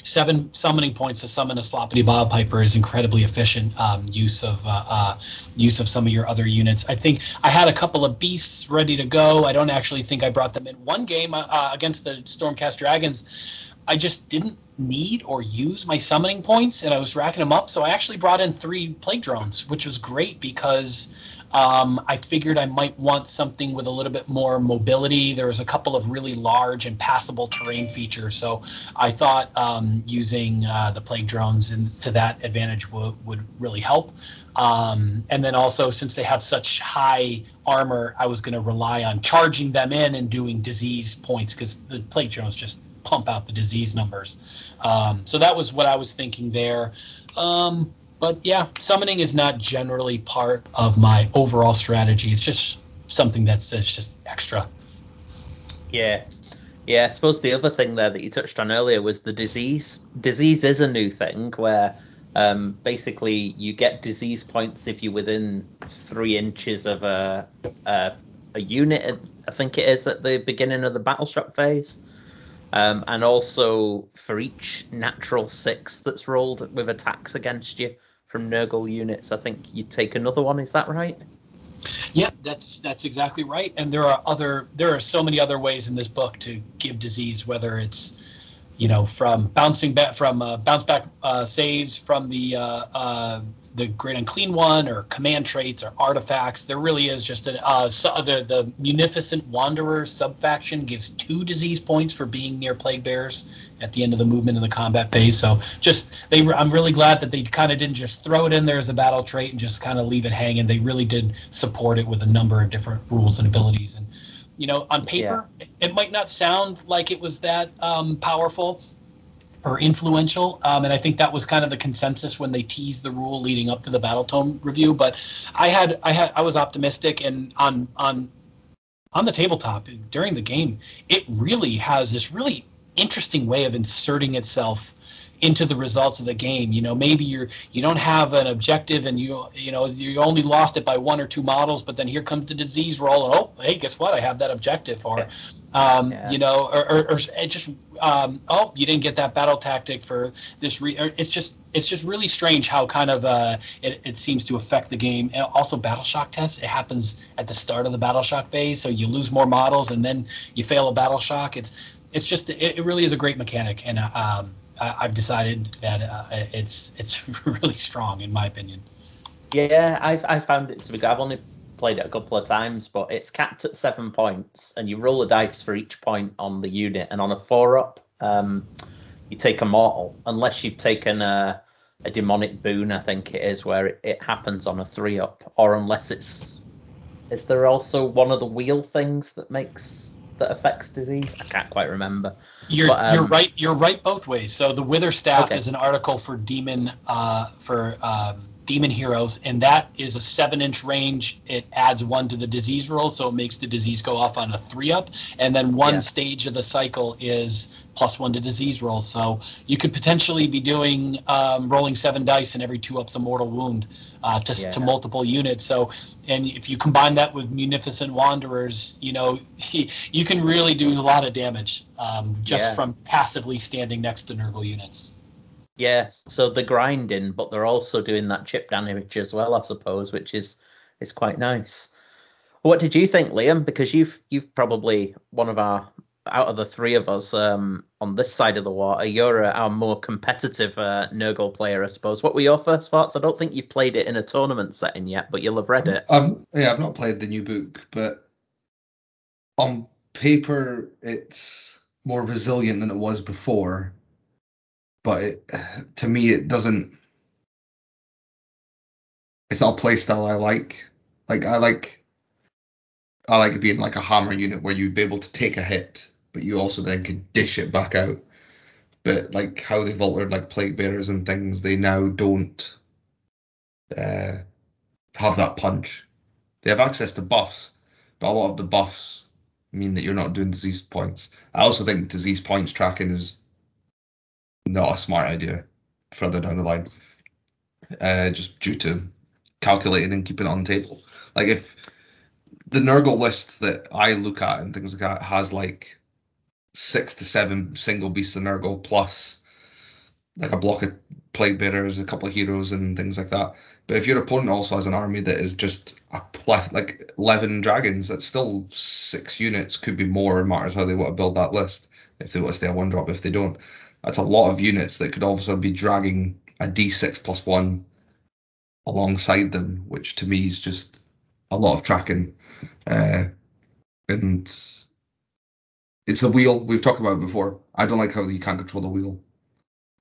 S4: seven summoning points to summon a Sloppity Bilepiper is incredibly efficient um, use of uh, uh, use of some of your other units. I think I had a couple of beasts ready to go. I don't actually think I brought them in one game uh, uh, against the Stormcast Dragons. I just didn't need or use my summoning points, and I was racking them up. So I actually brought in three plague drones, which was great because um, I figured I might want something with a little bit more mobility. There was a couple of really large and passable terrain features, so I thought um, using uh, the plague drones in, to that advantage w- would really help. Um, and then also, since they have such high armor, I was going to rely on charging them in and doing disease points because the plague drones just pump out the disease numbers. Um, so that was what I was thinking there. Um, but yeah, summoning is not generally part of my overall strategy. It's just something that's it's just extra.
S1: Yeah. Yeah, I suppose the other thing there that you touched on earlier was the disease. Disease is a new thing where um, basically you get disease points if you're within three inches of a, a a unit. I think it is at the beginning of the battle shock phase. Um, and also for each natural six that's rolled with attacks against you from Nurgle units, I think you'd take another one. Is that right?
S4: Yeah, that's that's exactly right. And there are other there are so many other ways in this book to give disease, whether it's you know from bouncing back from uh, bounce back uh, saves from the uh, uh, the great unclean one or command traits or artifacts. There really is just a uh, so, the the munificent wanderer subfaction gives two disease points for being near plague bears at the end of the movement in the combat phase. So just they I'm really glad that they kind of didn't just throw it in there as a battle trait and just kind of leave it hanging. They really did support it with a number of different rules and abilities and you know on paper it might not sound like it was that um, powerful or influential. Um, and I think that was kind of the consensus when they teased the rule leading up to the Battletome review. But I had I had I was optimistic and on on on the tabletop during the game, it really has this really interesting way of inserting itself into the results of the game. You know, maybe you're you don't have an objective and you you know you only lost it by one or two models, but then here comes the disease roll and oh hey guess what I have that objective or um, yeah. you know or, or, or just um, oh you didn't get that battle tactic for this re- it's just it's just really strange how kind of uh, it, it seems to affect the game. And also battle shock tests it happens at the start of the battle shock phase, so you lose more models and then you fail a battle shock. It's it's just it, it really is a great mechanic and uh, um, I've decided that uh, it's it's really strong in my opinion.
S1: Yeah, I've I found it to be good. I've only played it a couple of times, but it's capped at seven points, and you roll a dice for each point on the unit, and on a four up, um, you take a mortal, unless you've taken a, a demonic boon, I think it is, where it, it happens on a three up, or unless it's is there also one of the wheel things that makes that affects disease? I can't quite remember.
S4: You're but, um, you're right. You're right both ways. So the Wither Staff okay. is an article for demon uh, for um, demon heroes, and that is a seven inch range. It adds one to the disease roll, so it makes the disease go off on a three up, and then one yeah. stage of the cycle is plus one to disease roll. So you could potentially be doing um, rolling seven dice and every two ups a mortal wound uh, to, yeah. to multiple units. So and if you combine that with munificent wanderers, you know you can really do a lot of damage um, just yeah. from passively standing next to Nurgle units.
S1: Yes, so they're grinding, but they're also doing that chip damage as well, I suppose, which is is quite nice. What did you think, Liam? Because you've you've probably one of our out of the three of us um, on this side of the water, you're uh, our more competitive uh, Nurgle player, I suppose. What were your first thoughts? I don't think you've played it in a tournament setting yet, but you'll have read it.
S3: Um, yeah, I've not played the new book, but on paper, it's more resilient than it was before but it, to me, it doesn't. It's not a playstyle I like. Like I like, I like it being like a hammer unit where you'd be able to take a hit, but you also then could dish it back out. But like how they've altered like plague bearers and things, they now don't uh, have that punch. They have access to buffs, but a lot of the buffs mean that you're not doing disease points. I also think disease points tracking is not a smart idea further down the line, uh, just due to calculating and keeping it on the table. Like if the Nurgle list that I look at and things like that has like six to seven single beasts of Nurgle plus like a block of plague bearers, a couple of heroes and things like that. But if your opponent also has an army that is just a like eleven dragons, that's still six units, could be more. Matters how they want to build that list. If they want to stay a one drop, if they don't, that's a lot of units that could also be dragging a d6 plus one alongside them, which to me is just a lot of tracking. Uh, and it's a wheel we've talked about before. I don't like how you can't control the wheel.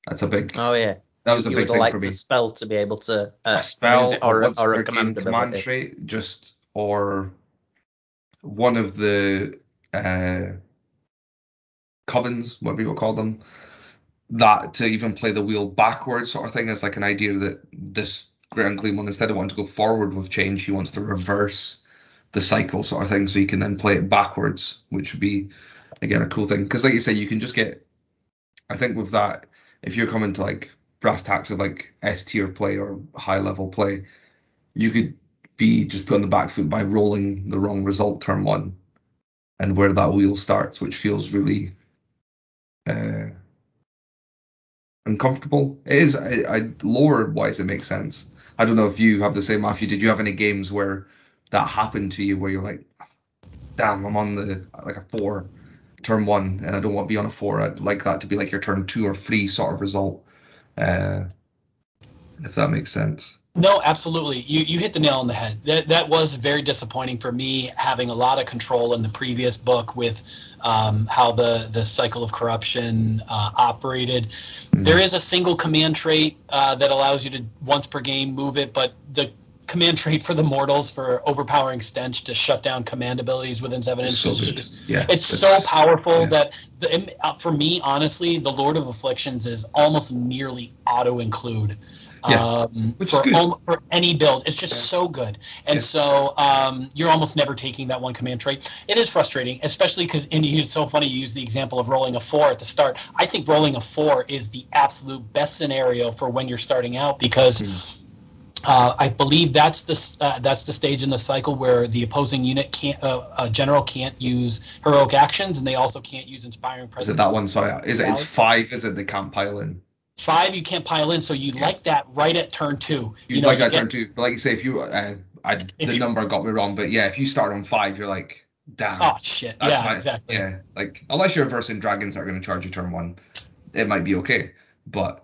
S3: That's a big.
S1: Oh yeah.
S3: That was a
S1: you
S3: big
S1: would
S3: thing
S1: like
S3: for me.
S1: A spell to be able to uh,
S3: a spell
S1: or, or, or
S3: a command, command trait, just or one of the uh, covens, whatever you call them, that to even play the wheel backwards sort of thing is like an idea that this Grant Gleeman, instead of wanting to go forward with change, he wants to reverse the cycle sort of thing so he can then play it backwards, which would be again a cool thing. Because like you say, you can just get I think with that, if you're coming to like brass tacks of like S tier play or high level play, you could be just put on the back foot by rolling the wrong result turn one and where that wheel starts, which feels really uh, uncomfortable. It is. I, I lore wise, it makes sense. I don't know if you have the same, Matthew. Did you have any games where that happened to you, where you're like, damn, I'm on the like a four, turn one, and I don't want to be on a four. I'd like that to be like your turn two or three sort of result. Uh, if that makes sense.
S4: No, absolutely. You you hit the nail on the head. That that was very disappointing for me, having a lot of control in the previous book with um, how the the cycle of corruption uh, operated. Mm-hmm. There is a single command trait uh, that allows you to once per game move it, but the command trait for the mortals for overpowering stench to shut down command abilities within seven inches.
S3: so
S4: just-
S3: Yeah,
S4: it's so powerful
S3: yeah.
S4: that the, uh, for me, honestly, the Lord of Afflictions is almost nearly auto include.
S3: Yeah,
S4: Um, for for any build, it's just
S3: Yeah.
S4: so good, and
S3: Yeah.
S4: so um, you're almost never taking that one command trait. It is frustrating, especially because and it's so funny you use the example of rolling a four at the start. I think rolling a four is the absolute best scenario for when you're starting out because
S3: Hmm.
S4: uh, I believe that's the uh, that's the stage in the cycle where the opposing unit can't uh, general can't use heroic actions, and they also can't use inspiring
S3: Is it that one? Sorry, is it? It's five. Is it the camp pile in?
S4: Five, you can't pile in, so you
S3: Yeah.
S4: like that right at turn two.
S3: You'd
S4: you know,
S3: like
S4: you
S3: that
S4: get-
S3: turn two, but like you say, if you, uh, I, the
S4: you-
S3: number got me wrong, but yeah, if you start on five, you're like, damn.
S4: Oh shit!
S3: That's
S4: yeah,
S3: fine.
S4: exactly.
S3: Yeah, like unless you're a versing dragons that are going to charge you turn one, it might be okay. But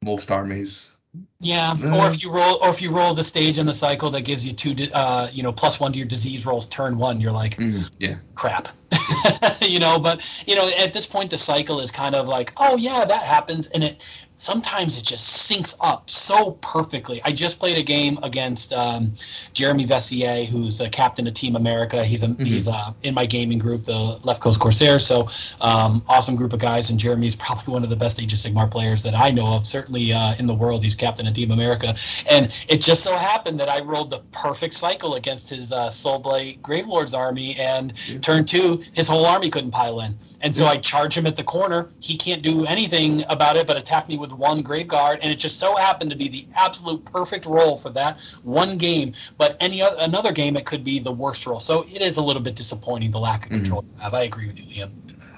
S3: most armies,
S4: Yeah, or if you roll, or if you roll the stage in the cycle that gives you two, uh, you know, plus one to your disease rolls turn one, you're like,
S3: mm, yeah,
S4: crap you know but you know at this point the cycle is kind of like oh yeah that happens and it sometimes it just syncs up so perfectly. I just played a game against um, jeremy vessier who's a captain of team america. He's a he's uh, in my gaming group the left coast corsairs so um, awesome group of guys and jeremy's probably one of the best age of sigmar players that i know of certainly uh, in the world. He's captain of team america. And it just so happened that i rolled the perfect cycle against his uh, soulblight gravelord's army and turn two his whole army couldn't pile in. And so i charge him at the corner. He can't do anything about it but attack me with one grave guard. And it just so happened to be the absolute perfect role for that one game. But any other another game it could be the worst role. so it is a little bit disappointing the lack of mm. control you have. I agree with you liam.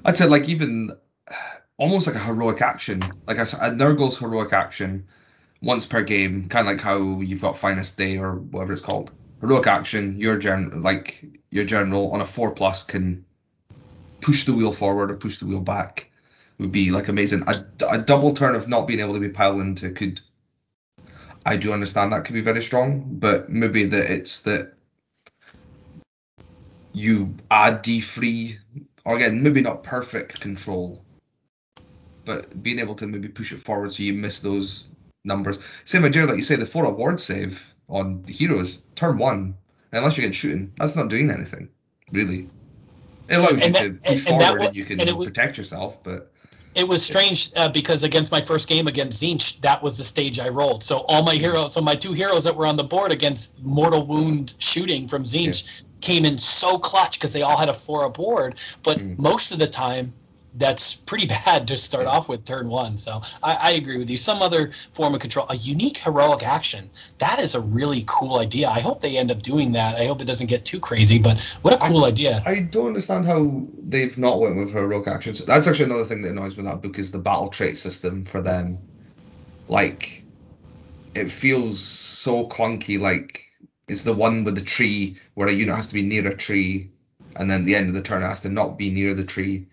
S3: I'd say like even almost like a heroic action, like a, a Nurgle's heroic action, once per game, kind of like how you've got Finest Day or whatever it's called. Heroic action, your gen like your general on a four plus can push the wheel forward or push the wheel back would be like amazing. A, a double turn of not being able to be piled into could. I do understand that could be very strong, but maybe that it's that you add D3, or again, maybe not perfect control, but being able to maybe push it forward so you miss those numbers. Same idea, like you say, the four award save on heroes, turn one, unless you get shooting, that's not doing anything, really. It allows
S4: And
S3: you
S4: that-
S3: to
S4: be
S3: forward
S4: wa-
S3: and you can
S4: was-
S3: protect yourself, but
S4: It was strange uh, because against my first game against Tzeentch, that was the stage I rolled. So all my heroes, so my two heroes that were on the board against mortal wound shooting from Tzeentch came in so clutch because they all had a four aboard. But
S3: Mm.
S4: most of the time, that's pretty bad to start off with turn one. So I, I agree with you. Some other form of control, a unique heroic action, that is a really cool idea. I hope they end up doing that. I hope it doesn't get too crazy, but what a cool idea.
S3: I don't understand how they've not went with heroic actions. That's actually another thing that annoys me with that book is the battle trait system for them. Like, it feels so clunky. Like it's the one with the tree where a unit has to be near a tree, and then the end of the turn it has to not be near the tree.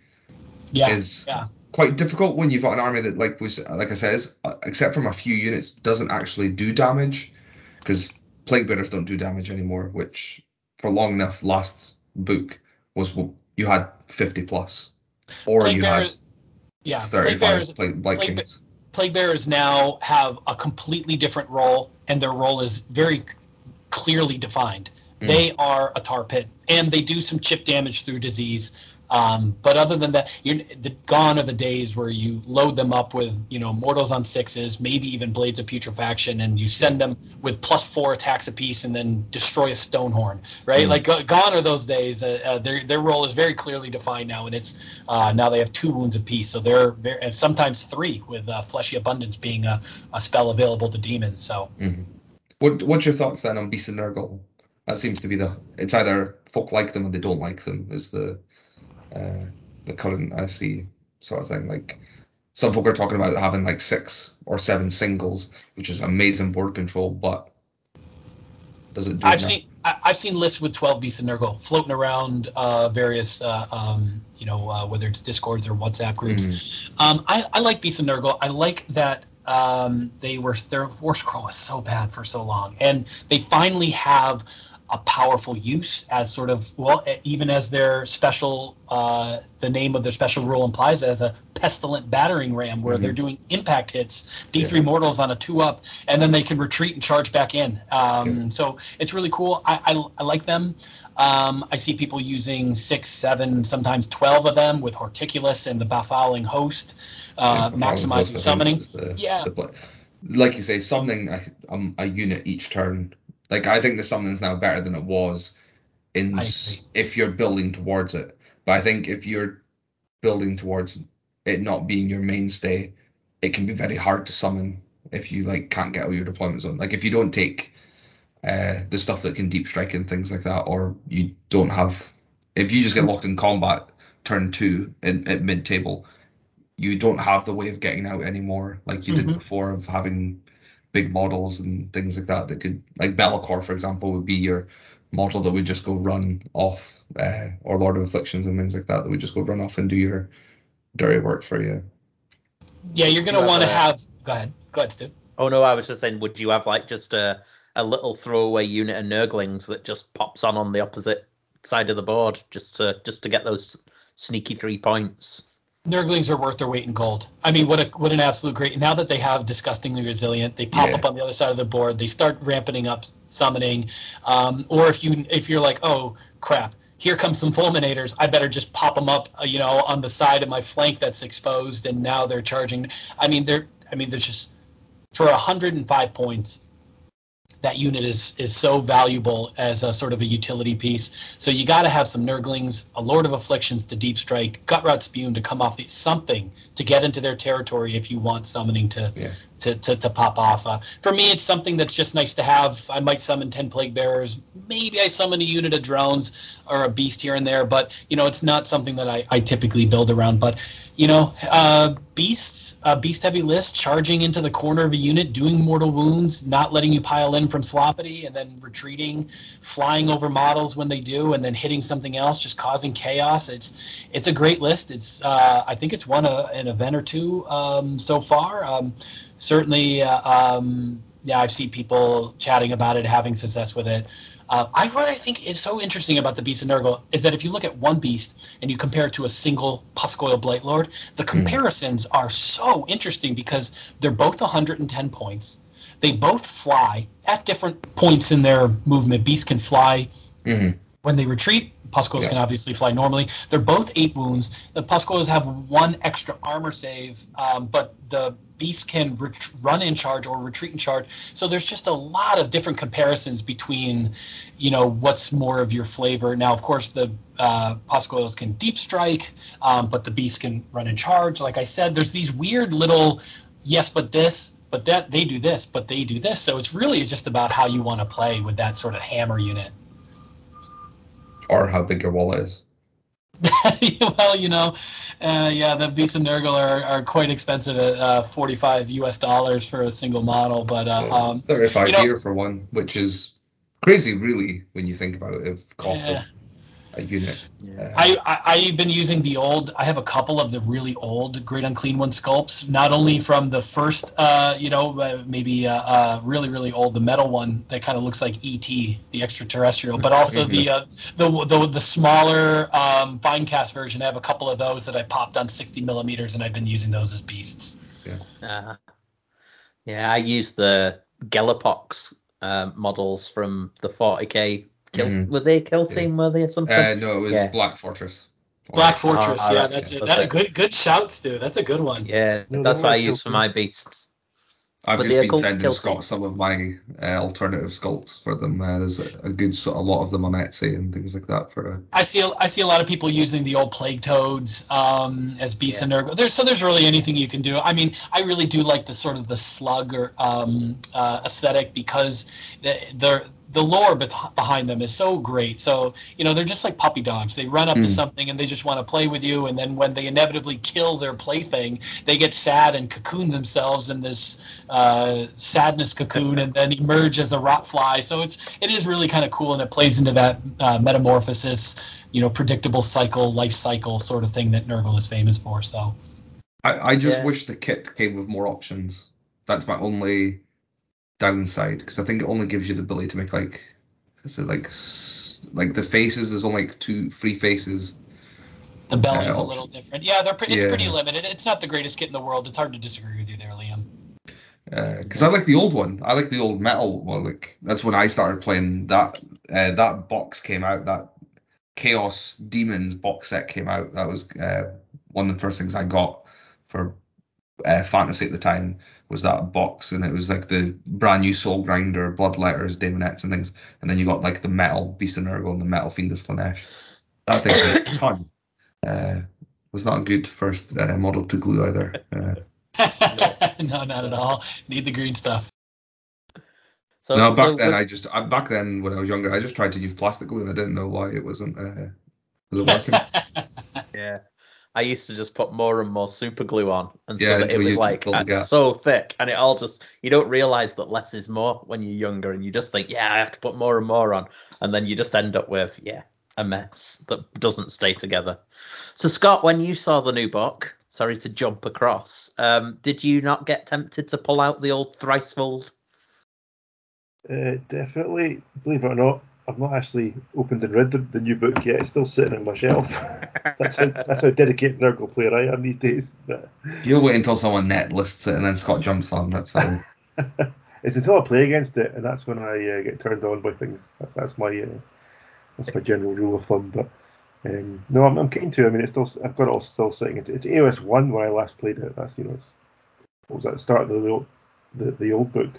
S4: Yeah.
S3: is
S4: yeah.
S3: quite difficult when you've got an army that, like we, like I said, is, uh, except from a few units, doesn't actually do damage because plague bearers don't do damage anymore, which for long enough last book was you had 50 plus, or
S4: Plague
S3: you
S4: bearers,
S3: had
S4: yeah. Plague
S3: 35
S4: bearers,
S3: plague, blight
S4: plague
S3: kings.
S4: plague bearers now have a completely different role and their role is very clearly defined
S3: Mm.
S4: they are a tar pit and they do some chip damage through disease um, but other than that you're the, gone are the days where you load them up with you know mortals on sixes maybe even blades of putrefaction and you send them with plus four attacks apiece and then destroy a stonehorn right
S3: Mm.
S4: like go- gone are those days uh, uh, their, their role is very clearly defined now and it's uh, now they have two wounds apiece so they're, they're and sometimes three with uh, fleshy abundance being a, a spell available to demons so
S3: Mhm. What What's your thoughts then on Beast and Nurgle? That seems to be the. It's either folk like them or they don't like them. Is the uh, the current I see sort of thing. Like some folk are talking about having like six or seven singles, which is amazing board control, but does it do
S4: I've
S3: enough?
S4: seen I've seen lists with 12 beasts and Nurgle floating around uh, various uh, um, you know uh, whether it's discords or WhatsApp groups.
S3: Mm-hmm.
S4: Um, I, I like beasts and Nurgle. I like that um, they were their war scroll was so bad for so long, and they finally have a powerful use as sort of well even as their special uh, the name of their special rule implies as a pestilent battering ram where mm-hmm. they're doing impact hits d3 yeah. mortals on a two up and then they can retreat and charge back in. Um, so it's really cool. I, I, I like them. Um, I see people using six seven sometimes 12 of them with Horticulous and the Befouling Host uh, yeah, maximizing summoning. the, yeah. the,
S3: like you say summoning a, um, a unit each turn like I think the summoning's now better than it was in if you're building towards it. But I think if you're building towards it not being your mainstay, it can be very hard to summon if you like can't get all your deployments on. Like if you don't take uh, the stuff that can deep strike and things like that, or you don't have if you just get locked in combat turn two in, at mid table, you don't have the way of getting out anymore like you mm-hmm. did before of having big models and things like that that could like Be'lakor for example would be your model that would just go run off uh, or Lord of Afflictions and things like that that would just go run off and do your dirty work for you.
S4: Yeah, you're gonna want to have. Go ahead. Go ahead, Stu.
S1: Oh no, I was just saying, would you have like just a a little throwaway unit of Nurglings that just pops on on the opposite side of the board just to just to get those sneaky three points?
S4: Nurglings are worth their weight in gold. I mean, what a what an absolute great. Now that they have disgustingly resilient, they pop yeah. up on the other side of the board. They start ramping up summoning. Um, or if you if you're like, oh crap, here comes some fulminators. I better just pop them up, uh, you know, on the side of my flank that's exposed, and now they're charging. I mean, they're I mean, they're just for 105 points that unit is is so valuable as a sort of a utility piece. So you got to have some Nurglings, a Lord of Afflictions to deep strike, Gutrot Spume to come off the, something to get into their territory if you want summoning to yeah. to, to, to, pop off. Uh, for me, it's something that's just nice to have. I might summon ten Plague Bearers. Maybe I summon a unit of drones or a beast here and there, but you know it's not something that I, I typically build around. But you know, uh, beasts, uh, beast heavy list, charging into the corner of a unit, doing mortal wounds, not letting you pile in from Sloppity, and then retreating, flying over models when they do, and then hitting something else, just causing chaos. It's it's a great list. It's uh, I think it's won a, an event or two um, so far. Um, certainly, uh, um, yeah, I've seen people chatting about it, having success with it. Uh, I what I think is so interesting about the Beast of Nurgle is that if you look at one beast and you compare it to a single Pusgoyle Blightlord, the hmm. comparisons mm. are so interesting because they're both 110 points. They both fly at different points in their movement. Beasts can fly mm-hmm. when they retreat. Pusgoyles yeah. can obviously fly normally. They're both eight wounds. The Pusgoyles have one extra armor save, um, but the Beast can ret- run in charge or retreat in charge. So there's just a lot of different comparisons between, you know, what's more of your flavor. Now, of course, the uh, Pusgoyles can deep strike, um, but the Beast can run in charge. Like I said, there's these weird little yes, but this, but that they do this, but they do this. So it's really just about how you want to play with that sort of hammer unit.
S3: Or how big your wall is.
S4: well, you know, uh, yeah, the Beast and Nurgle are, are quite expensive at uh, 45 US dollars for a single model, but uh, um,
S3: 35 you know, here for one, which is crazy, really, when you think about it. If cost yeah. of a unit.
S4: Yeah. I, I have been using the old. I have a couple of the really old Great Unclean One sculpts. Not only from the first, uh, you know, uh, maybe uh, uh, really really old, the metal one that kind of looks like ET, the extraterrestrial, but also the mm-hmm. uh, the, the the smaller um, Finecast version. I have a couple of those that I popped on 60 millimeters, and I've been using those as beasts.
S1: Yeah. Uh, yeah, I use the Gellerpox uh, models from the 40k Kill, mm-hmm. Were they kill team? Yeah. Were they or something? Uh,
S3: no, it was yeah. Black Fortress.
S4: Black Fortress, oh, yeah, that's it. That, a good good shout, Stu. That's a good one.
S1: Yeah, no, that's what I use for my beasts.
S3: I've but just been sending Scott some of my uh, alternative sculpts for them. Uh, there's a, a, good a lot of them on Etsy and things like that. For a...
S4: I see a, I see a lot of people using the old plague toads um, as beasts yeah. and there's so there's really anything you can do. I mean, I really do like the sort of the slug or um, uh, aesthetic because they're the lore behind them is so great. So you know they're just like puppy dogs. They run up mm. to hmm. something and they just want to play with you, and then when they inevitably kill their plaything, they get sad and cocoon themselves in this uh, sadness cocoon, and then emerge as a rot fly. So it's it is really kind of cool, and it plays into that uh, metamorphosis, you know, predictable cycle, life cycle sort of thing that Nurgle is famous for. So
S3: I, I just yeah. wish the kit came with more options. That's my only downside because I think it only gives you the ability to make like is it like like the faces? There's only like two, three faces.
S4: The belly's
S3: is
S4: a little different. Yeah, they're pre- it's
S3: Yeah.
S4: pretty limited. It's not the greatest kit in the world. It's hard to disagree with you there, Liam.
S3: Because I like the old one. I like the old metal. Well, like that's when I started playing that. Uh, that box came out. That Chaos Demons box set came out. That was uh, one of the first things I got for uh, fantasy at the time. Was that box, and it was like the brand new Soul Grinder, Blood Letters, Daemonettes, and things. And then you got like the metal Beast of Nurgle and the metal Fiend of Slaanesh. That thing weighed a ton. Uh, was not a good first uh, model to glue either. Uh,
S4: no, not at all. Need the green stuff.
S1: So,
S3: no, back
S1: so
S3: then
S1: with-
S3: I just I, back then when I was younger I just tried to use plastic glue and I didn't know why it wasn't uh, wasn't working.
S1: Yeah. I used to just put more and more super glue on, and
S3: Yeah,
S1: so that it was like
S3: fill the gap.
S1: so thick, and it all just you don't realize that less is more when you're younger, and you just think, yeah, I have to put more and more on, and then you just end up with yeah a mess that doesn't stay together. So Scott, when you saw the new book, sorry to jump across, um, did you not get tempted to pull out the old Thricefold?
S2: Uh, definitely, believe it or not, I've not actually opened and read the, the new book yet. It's still sitting on my shelf. that's how that's how dedicated Nurgle player I am these days. But
S3: You'll wait until someone net lists it and then Scott jumps on. That's how.
S2: it's until I play against it, and that's when I uh, get turned on by things. That's that's my uh, that's my general rule of thumb. But um, no, I'm, I'm keen to. I mean, it's still I've got it all still sitting. It's, it's AOS one when I last played it. That's you know, it's what was that the start of the old- the, the old book.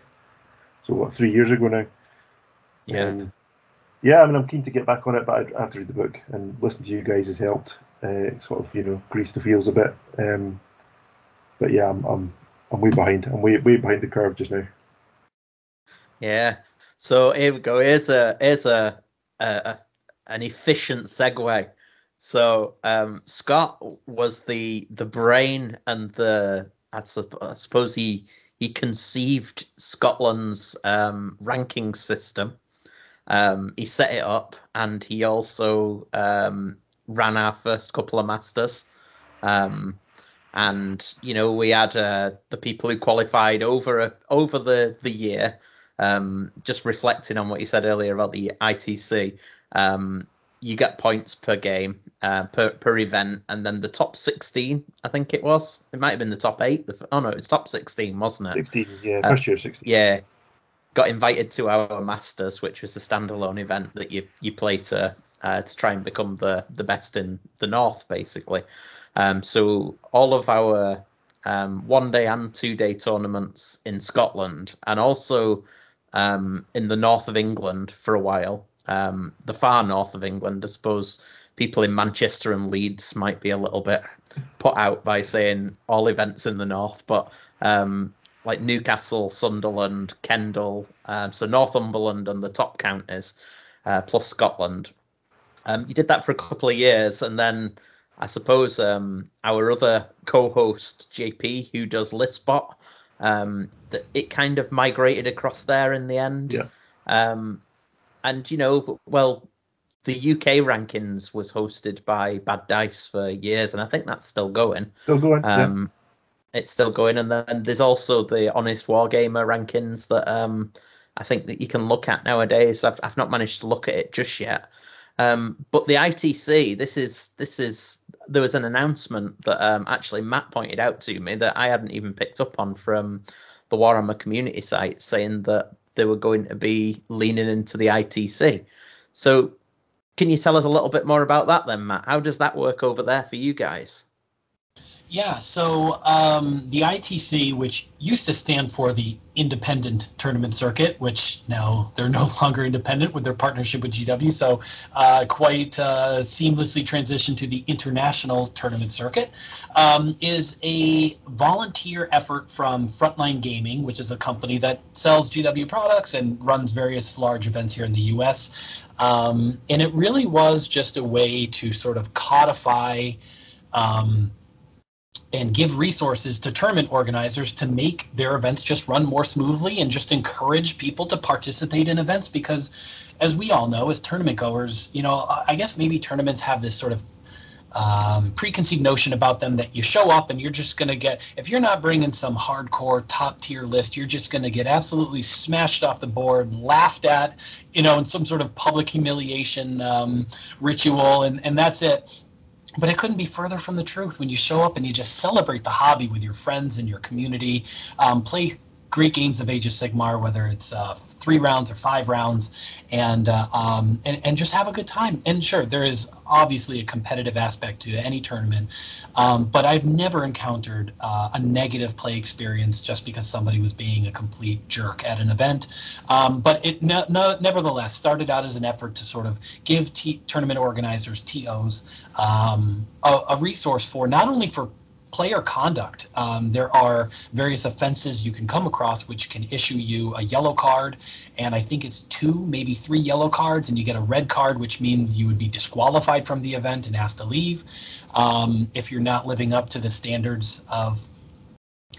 S2: So what three years ago now. Um, yeah, I mean, I'm keen to get back on it, but I have to read the book and listen to you guys has helped uh, sort of, you know, grease the wheels a bit. Um, but yeah, I'm, I'm, I'm way behind. I'm way, way behind the curve just now.
S1: Yeah. So here we go. Here's a here's a, a, a an efficient segue. So um, Scott was the the brain and the I, suppose he he conceived Scotland's um, ranking system. Um, he set it up and he also um, ran our first couple of masters. Um, and you know we had uh, the people who qualified over a, over the the year. Um, just reflecting on what you said earlier about the ITC, um, you get points per game uh, per per event, and then the top 16, I think it was. It might have been the top eight. The, oh no, it's top 16, wasn't it?
S2: 16, yeah,
S1: Uh,
S2: first year 16.
S1: yeah, got invited to our Masters, which was a standalone event that you you play to uh, to try and become the the best in the North, basically. Um, so all of our um, one day and two day tournaments in Scotland, and also um, in the north of England for a while, um, the far north of England. I suppose people in Manchester and Leeds might be a little bit put out by saying all events in the north, but um, like Newcastle, Sunderland, Kendal, um, so Northumberland and the top counties, uh, plus Scotland. Um, you did that for a couple of years, and then I suppose um, our other co-host JP, who does Listbot, um, that it kind of migrated across there in the end.
S2: Yeah.
S1: Um, and you know, well, the UK rankings was hosted by Bad Dice for years, and I think that's still going.
S2: Still going. yeah.
S1: It's still going, and then there's also the Honest Wargamer rankings that um, I think that you can look at nowadays. I've I've not managed to look at it just yet. Um, but the ITC, this is this is there was an announcement that um, actually Matt pointed out to me that I hadn't even picked up on from the Warhammer community site, saying that they were going to be leaning into the ITC. So, can you tell us a little bit more about that then, Matt? How does that work over there for you guys?
S4: Yeah, so um, the ITC, which used to stand for the Independent Tournament Circuit, which now they're no longer independent with their partnership with GW, so uh, quite uh, seamlessly transitioned to the International Tournament Circuit, um, is a volunteer effort from Frontline Gaming, which is a company that sells GW products and runs various large events here in the US. Um, and it really was just a way to sort of codify. Um, and give resources to tournament organizers to make their events just run more smoothly and just encourage people to participate in events because as we all know as tournament goers you know i guess maybe tournaments have this sort of um, preconceived notion about them that you show up and you're just going to get if you're not bringing some hardcore top tier list you're just going to get absolutely smashed off the board laughed at you know in some sort of public humiliation um, ritual and, and that's it but it couldn't be further from the truth when you show up and you just celebrate the hobby with your friends and your community. Um, play great games of Age of Sigmar, whether it's uh, three rounds or five rounds, and, uh, um, and and just have a good time. And sure, there is obviously a competitive aspect to any tournament, um, but I've never encountered uh, a negative play experience just because somebody was being a complete jerk at an event. Um, but it no, no, nevertheless started out as an effort to sort of give t- tournament organizers TOs um, a, a resource for not only for player conduct. Um, there are various offenses you can come across which can issue you a yellow card, and I think it's two, maybe three yellow cards, and you get a red card, which means you would be disqualified from the event and asked to leave um, if you're not living up to the standards of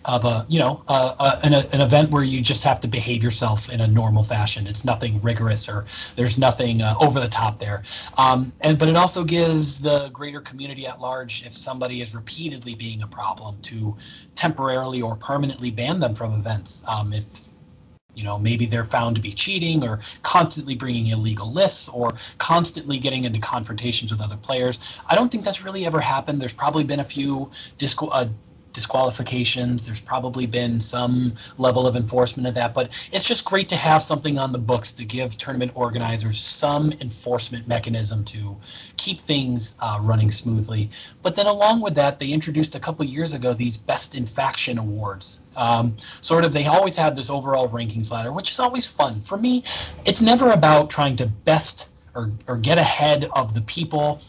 S4: of a you know uh, an, an, event where you just have to behave yourself in a normal fashion. It's nothing rigorous or there's nothing uh, over the top there. Um, and but it also gives the greater community at large if somebody is repeatedly being a problem to temporarily or permanently ban them from events. Um, if you know maybe they're found to be cheating or constantly bringing illegal lists or constantly getting into confrontations with other players. I don't think that's really ever happened. There's probably been a few disco- uh, disqualifications. There's probably been some level of enforcement of that, but it's just great to have something on the books to give tournament organizers some enforcement mechanism to keep things uh, running smoothly. But then along with that, they introduced a couple years ago these best in faction awards. Um, sort of, they always have this overall rankings ladder, which is always fun. For me, it's never about trying to best or, or get ahead of the people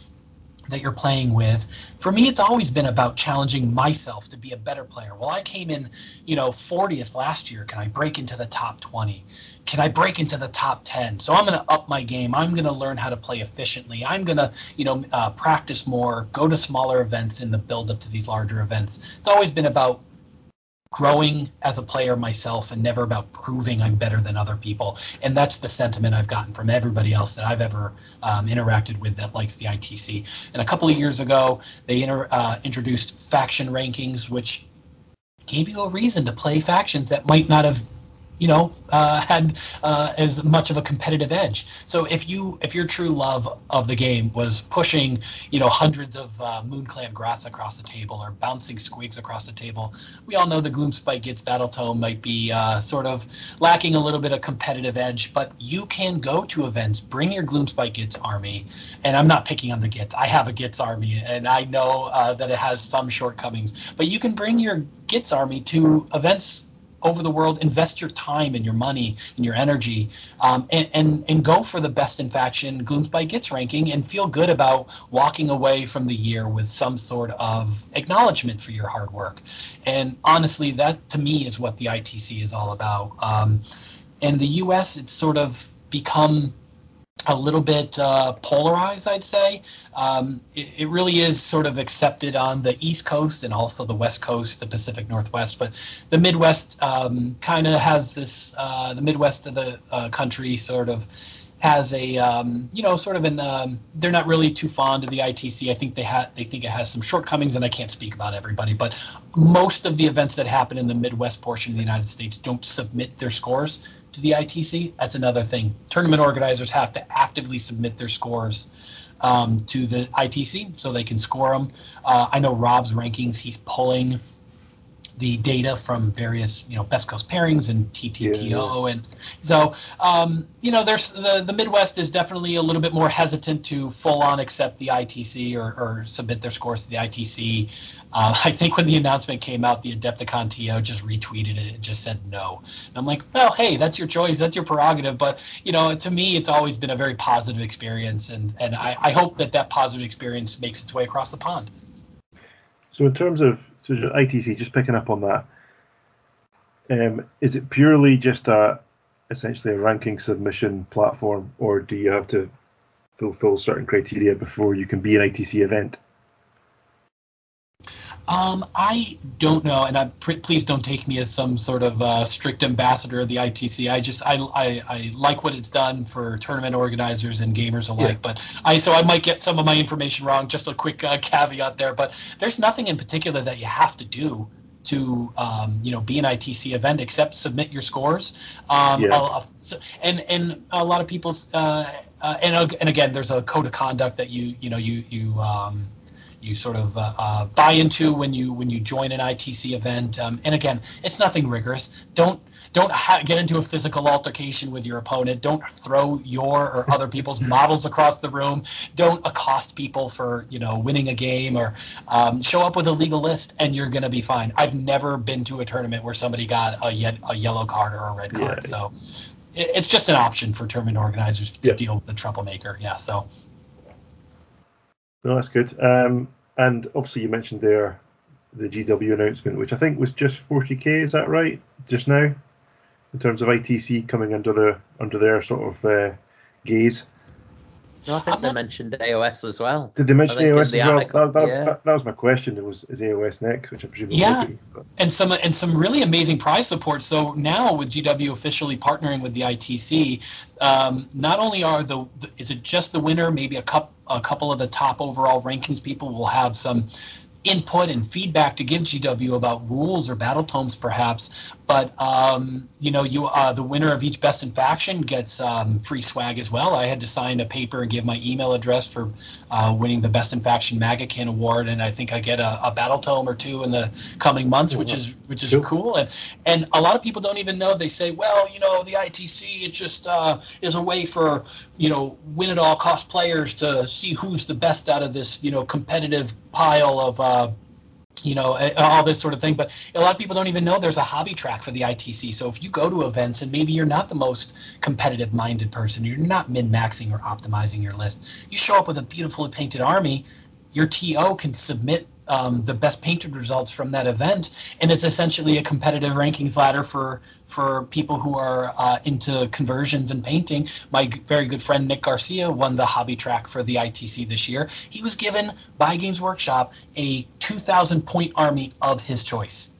S4: that you're playing with. For me, it's always been about challenging myself to be a better player. Well, I came in, you know, 40th last year. Can I break into the top 20? Can I break into the top 10? So I'm going to up my game. I'm going to learn how to play efficiently. I'm going to, you know, uh, practice more, go to smaller events in the build up to these larger events. It's always been about growing as a player myself and never about proving I'm better than other people. And that's the sentiment I've gotten from everybody else that I've ever um, interacted with that likes the ITC. And a couple of years ago, they inter, uh, introduced faction rankings, which gave you a reason to play factions that might not have you know, uh, had uh, as much of a competitive edge. So if you if your true love of the game was pushing, you know, hundreds of uh, Moonclan Grots across the table or bouncing squigs across the table, we all know the Gloomspite Gitz Battle Tome might be uh, sort of lacking a little bit of competitive edge, but you can go to events, bring your Gloomspite Gitz army, and I'm not picking on the Gitz. I have a Gitz army, and I know uh, that it has some shortcomings, but you can bring your Gitz army to events over the world, invest your time and your money and your energy, um, and, and and go for the best in faction Gloomspite Gitz ranking, and feel good about walking away from the year with some sort of acknowledgement for your hard work. And honestly, that to me is what the ITC is all about. Um, in the U.S., it's sort of become a little bit uh, polarized, I'd say. Um, it, it, really is sort of accepted on the East Coast and also the West Coast, the Pacific Northwest, but the Midwest um, kind of has this. Uh, the Midwest of the uh, country sort of has a um, you know sort of an um, they're not really too fond of the ITC. I think they had they think it has some shortcomings, and I can't speak about everybody, but most of the events that happen in the Midwest portion of the United States don't submit their scores to the ITC. That's another thing. Tournament organizers have to actively submit their scores um, to the ITC so they can score them. Uh, I know Rob's rankings. He's pulling the data from various you know best coast pairings and TTTO yeah, and so um, you know there's the the Midwest is definitely a little bit more hesitant to full on accept the ITC or, or submit their scores to the ITC. Uh, I think when the announcement came out, the Adepticon TO just retweeted it and just said no. And I'm like, well, hey, that's your choice, that's your prerogative. But you know, to me, it's always been a very positive experience, and and I, I hope that that positive experience makes its way across the pond.
S2: So in terms of so ITC, just picking up on that, um, is it purely just a essentially a ranking submission platform, or do you have to fulfill certain criteria before you can be an ITC event?
S4: Um, I don't know, and I please don't take me as some sort of uh, strict ambassador of the ITC. I just I, I, I like what it's done for tournament organizers and gamers alike. Yeah. But I so I might get some of my information wrong. Just a quick uh, caveat there, but there's nothing in particular that you have to do to um, you know be an ITC event except submit your scores. Um, yeah. and and a lot of people's uh, uh, and and again, there's a code of conduct that you you know you you um, you sort of uh, uh, buy into when you when you join an ITC event. Um, and again, it's nothing rigorous. Don't don't ha- get into a physical altercation with your opponent. Don't throw your or other people's models across the room. Don't accost people for you know winning a game or um, show up with a legal list and you're gonna be fine. I've never been to a tournament where somebody got a, ye- a yellow card or a red card. Yeah. So it's just an option for tournament organizers to yeah. deal with the troublemaker. Yeah. So
S2: no, that's good. Um, and obviously, you mentioned there the GW announcement, which I think was just 40k. Is that right? Just now, in terms of ITC coming under the under their sort of uh, gaze.
S1: No, I think they mentioned AOS as well.
S2: Did they mention AOS as well? That, that, yeah. that, that, was my question. It was is AOS next, which I presume.
S4: Yeah, be, and some and some really amazing prize support. So now with GW officially partnering with the ITC, um, not only are the, the is it just the winner, maybe a couple a couple of the top overall rankings people will have some input and feedback to give GW about rules or battle tomes, perhaps. But um, you know, you uh, the winner of each best in faction gets um, free swag as well. I had to sign a paper and give my email address for uh, winning the best in faction Maggotkin award, and I think I get a, a, battle tome or two in the coming months, which is which is cool. cool. And and a lot of people don't even know. They say, well, you know, the ITC it just uh, is a way for you know win at all cost players to see who's the best out of this you know competitive pile of uh, you know all this sort of thing. But a lot of people don't even know there's a hobby track for the itc so if you go to events and maybe you're not the most competitive minded person you're not min maxing or optimizing your list you show up with a beautifully painted army your to can submit um, the best painted results from that event, and it's essentially a competitive rankings ladder for for people who are uh, into conversions and painting. My g- very good friend Nick Garcia won the hobby track for the ITC this year. He was given by Games Workshop a 2,000 point army of his choice.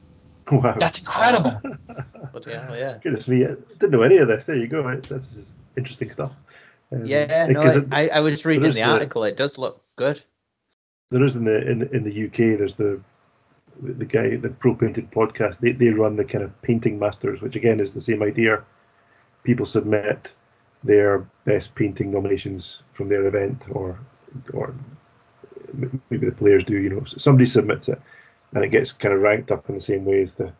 S4: Wow. That's incredible.
S1: but yeah, yeah.
S2: Goodness me, I didn't know any of this. There you go. That's interesting stuff.
S1: Um, yeah, no, I, I, I was reading the article. The, it does look good
S2: there is in the in, in the UK. There's the the guy the Pro Painted podcast. They they run the kind of painting masters, which again is the same idea. People submit their best painting nominations from their event, or or maybe the players do. You know, somebody submits it, and it gets kind of ranked up in the same way as the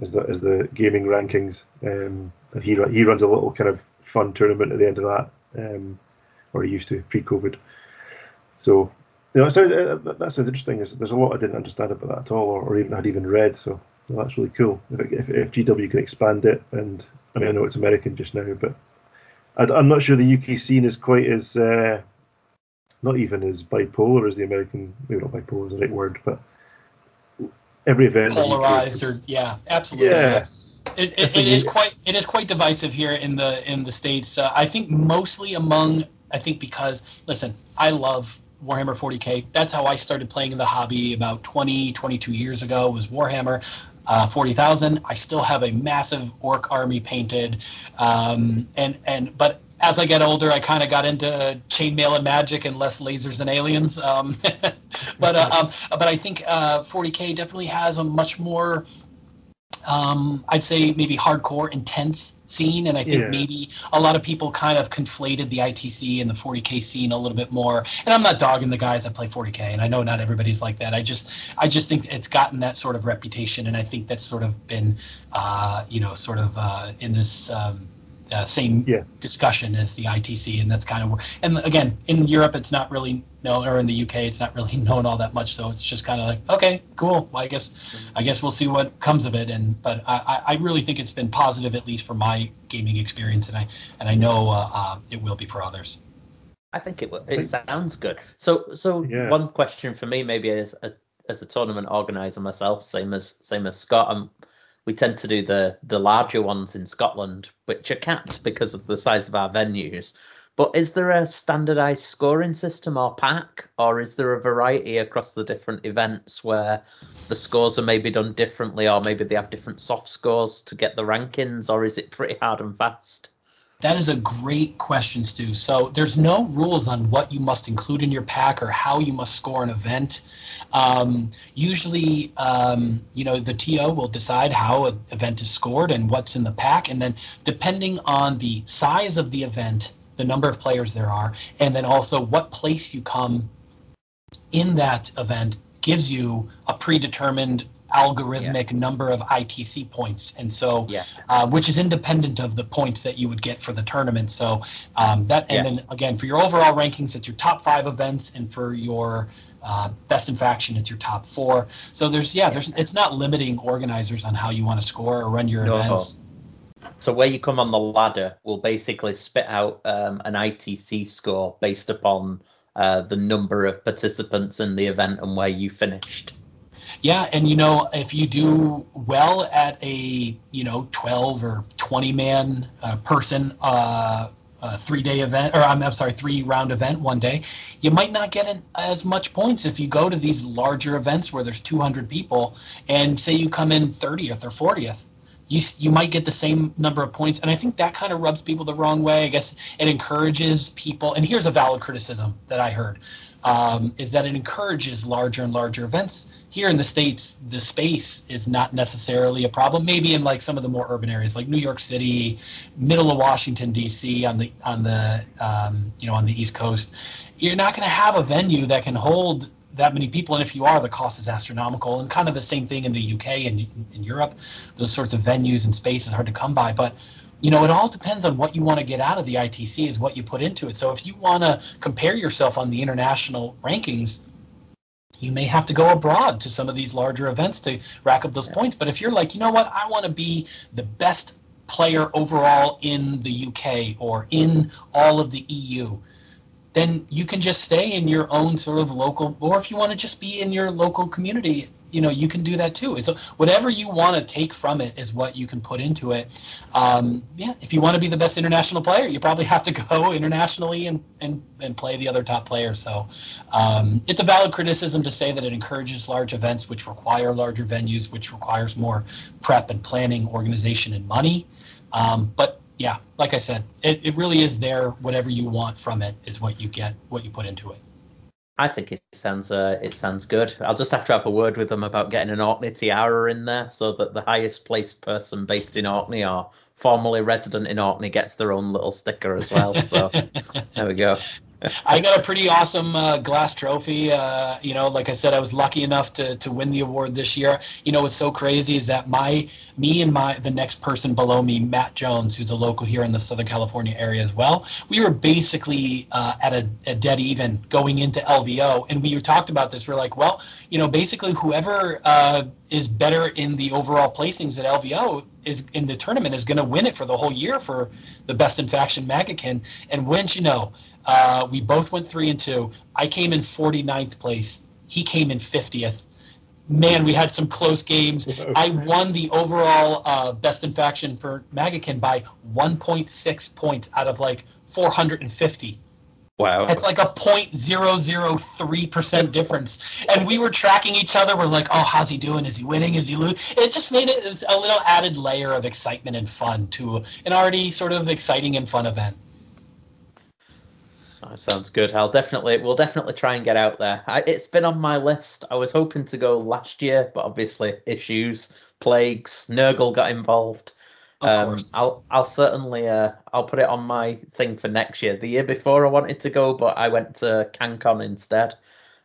S2: as the as the gaming rankings. Um, and he he runs a little kind of fun tournament at the end of that, um, or he used to pre-COVID. So you know, so uh, that sounds interesting. There's a lot I didn't understand about that at all, or, or even had even read. So well, that's really cool. If, if, GW can expand it, and I mean I know it's American just now, but I, am not sure the UK scene is quite as uh, not even as bipolar as the American. Maybe not bipolar is the right word, but every event
S4: polarized or yeah, absolutely. Yeah. It, it, it is quite it is quite divisive here in the in the states. Uh, I think mostly among I think because listen, I love Warhammer 40k. That's how I started playing in the hobby about 20, 22 years ago. Was Warhammer uh, 40,000. I still have a massive orc army painted, um, and and but as I get older, I kind of got into chainmail and magic and less lasers and aliens. Um, but uh, um, but I think uh, 40k definitely has a much more um, I'd say maybe hardcore, intense scene, and I think yeah. maybe a lot of people kind of conflated the ITC and the 40k scene a little bit more. And I'm not dogging the guys that play 40k, and I know not everybody's like that. I just I just think it's gotten that sort of reputation, and I think that's sort of been, uh, you know, sort of uh, in this. Um, uh, same yeah. discussion as the ITC, and that's kind of where. And again, in Europe, it's not really known, or in the UK, it's not really known all that much. So it's just kind of like, okay, cool. Well, I guess, I guess we'll see what comes of it. And but I, I really think it's been positive, at least for my gaming experience, and I and I know uh, uh, it will be for others.
S1: I think it will. it sounds good. So so yeah. one question for me, maybe as a as a tournament organizer myself, same as same as Scott. I'm, we tend to do the the larger ones in Scotland, which are capped because of the size of our venues. But is there a standardized scoring system or pack, or is there a variety across the different events where the scores are maybe done differently, or maybe they have different soft scores to get the rankings, or is it pretty hard and fast?
S4: That is a great question, Stu. So there's no rules on what you must include in your pack or how you must score an event. Um, usually, um, you know, the TO will decide how an event is scored and what's in the pack, and then depending on the size of the event, the number of players there are, and then also what place you come in that event gives you a predetermined algorithmic yeah. number of ITC points, and so yeah. uh, which is independent of the points that you would get for the tournament. So um, that and yeah. then again for your overall rankings, it's your top five events, and for your uh, best in faction, it's your top four. So there's yeah, there's it's not limiting organizers on how you want to score or run your no. events.
S1: So where you come on the ladder will basically spit out um, an ITC score based upon uh, the number of participants in the event and where you finished.
S4: Yeah, and you know, if you do well at a you know 12 or 20 man uh, person uh, three day event, or I'm, I'm, sorry, three round event one day, you might not get an, as much points if you go to these larger events where there's 200 people and say you come in 30th or 40th. You, you might get the same number of points. And I think that kind of rubs people the wrong way. I guess it encourages people. And here's a valid criticism that I heard um, is that it encourages larger and larger events. Here in the states, the space is not necessarily a problem. Maybe in like some of the more urban areas, like New York City, middle of Washington D.C. on the on the um, you know on the East Coast, you're not going to have a venue that can hold that many people, and if you are, the cost is astronomical. And kind of the same thing in the UK and in Europe, those sorts of venues and spaces hard to come by. But you know, it all depends on what you want to get out of the ITC is what you put into it. So if you want to compare yourself on the international rankings, you may have to go abroad to some of these larger events to rack up those points. But if you're like, you know what, I want to be the best player overall in the UK or in all of the EU, then you can just stay in your own sort of local, or if you want to just be in your local community, you know, you can do that too. So whatever you want to take from it is what you can put into it. Um, yeah, if you want to be the best international player, you probably have to go internationally and, and, and play the other top players. So um, it's a valid criticism to say that it encourages large events, which require larger venues, which requires more prep and planning, organization, and money. Um, but yeah, like I said, it, it really is there. Whatever you want from it is what you get, what you put into it.
S1: I think it sounds uh, it sounds good. I'll just have to have a word with them about getting an Orkney tiara in there, so that the highest placed person based in Orkney or formerly resident in Orkney gets their own little sticker as well. So there we go.
S4: I got a pretty awesome uh, glass trophy. Uh, you know, like I said, I was lucky enough to to win the award this year. You know, what's so crazy is that my me and my the next person below me, Matt Jones, who's a local here in the Southern California area as well. We were basically uh, at a, a, dead even going into LVO, and we talked about this. We're like, well, you know, basically whoever uh, is better in the overall placings at LVO is in the tournament is going to win it for the whole year for the best in faction Maggotkin. And wouldn't you know, uh, we both went three and two. I came in 49th place. He came in 50th. Man, we had some close games. I won the overall uh, best in faction for Maggotkin by 1.6 points out of like 450.
S1: Wow.
S4: It's like a 0.003% difference. And we were tracking each other. We're like, oh, how's he doing? Is he winning? Is he losing? It just made it a little added layer of excitement and fun to an already sort of exciting and fun event.
S1: Oh, sounds good. I'll definitely, we'll definitely try and get out there. I, it's been on my list. I was hoping to go last year, but obviously issues, plagues, Nurgle got involved. Of Um, I'll I'll certainly uh, I'll put it on my thing for next year. The year before I wanted to go, but I went to CanCon instead.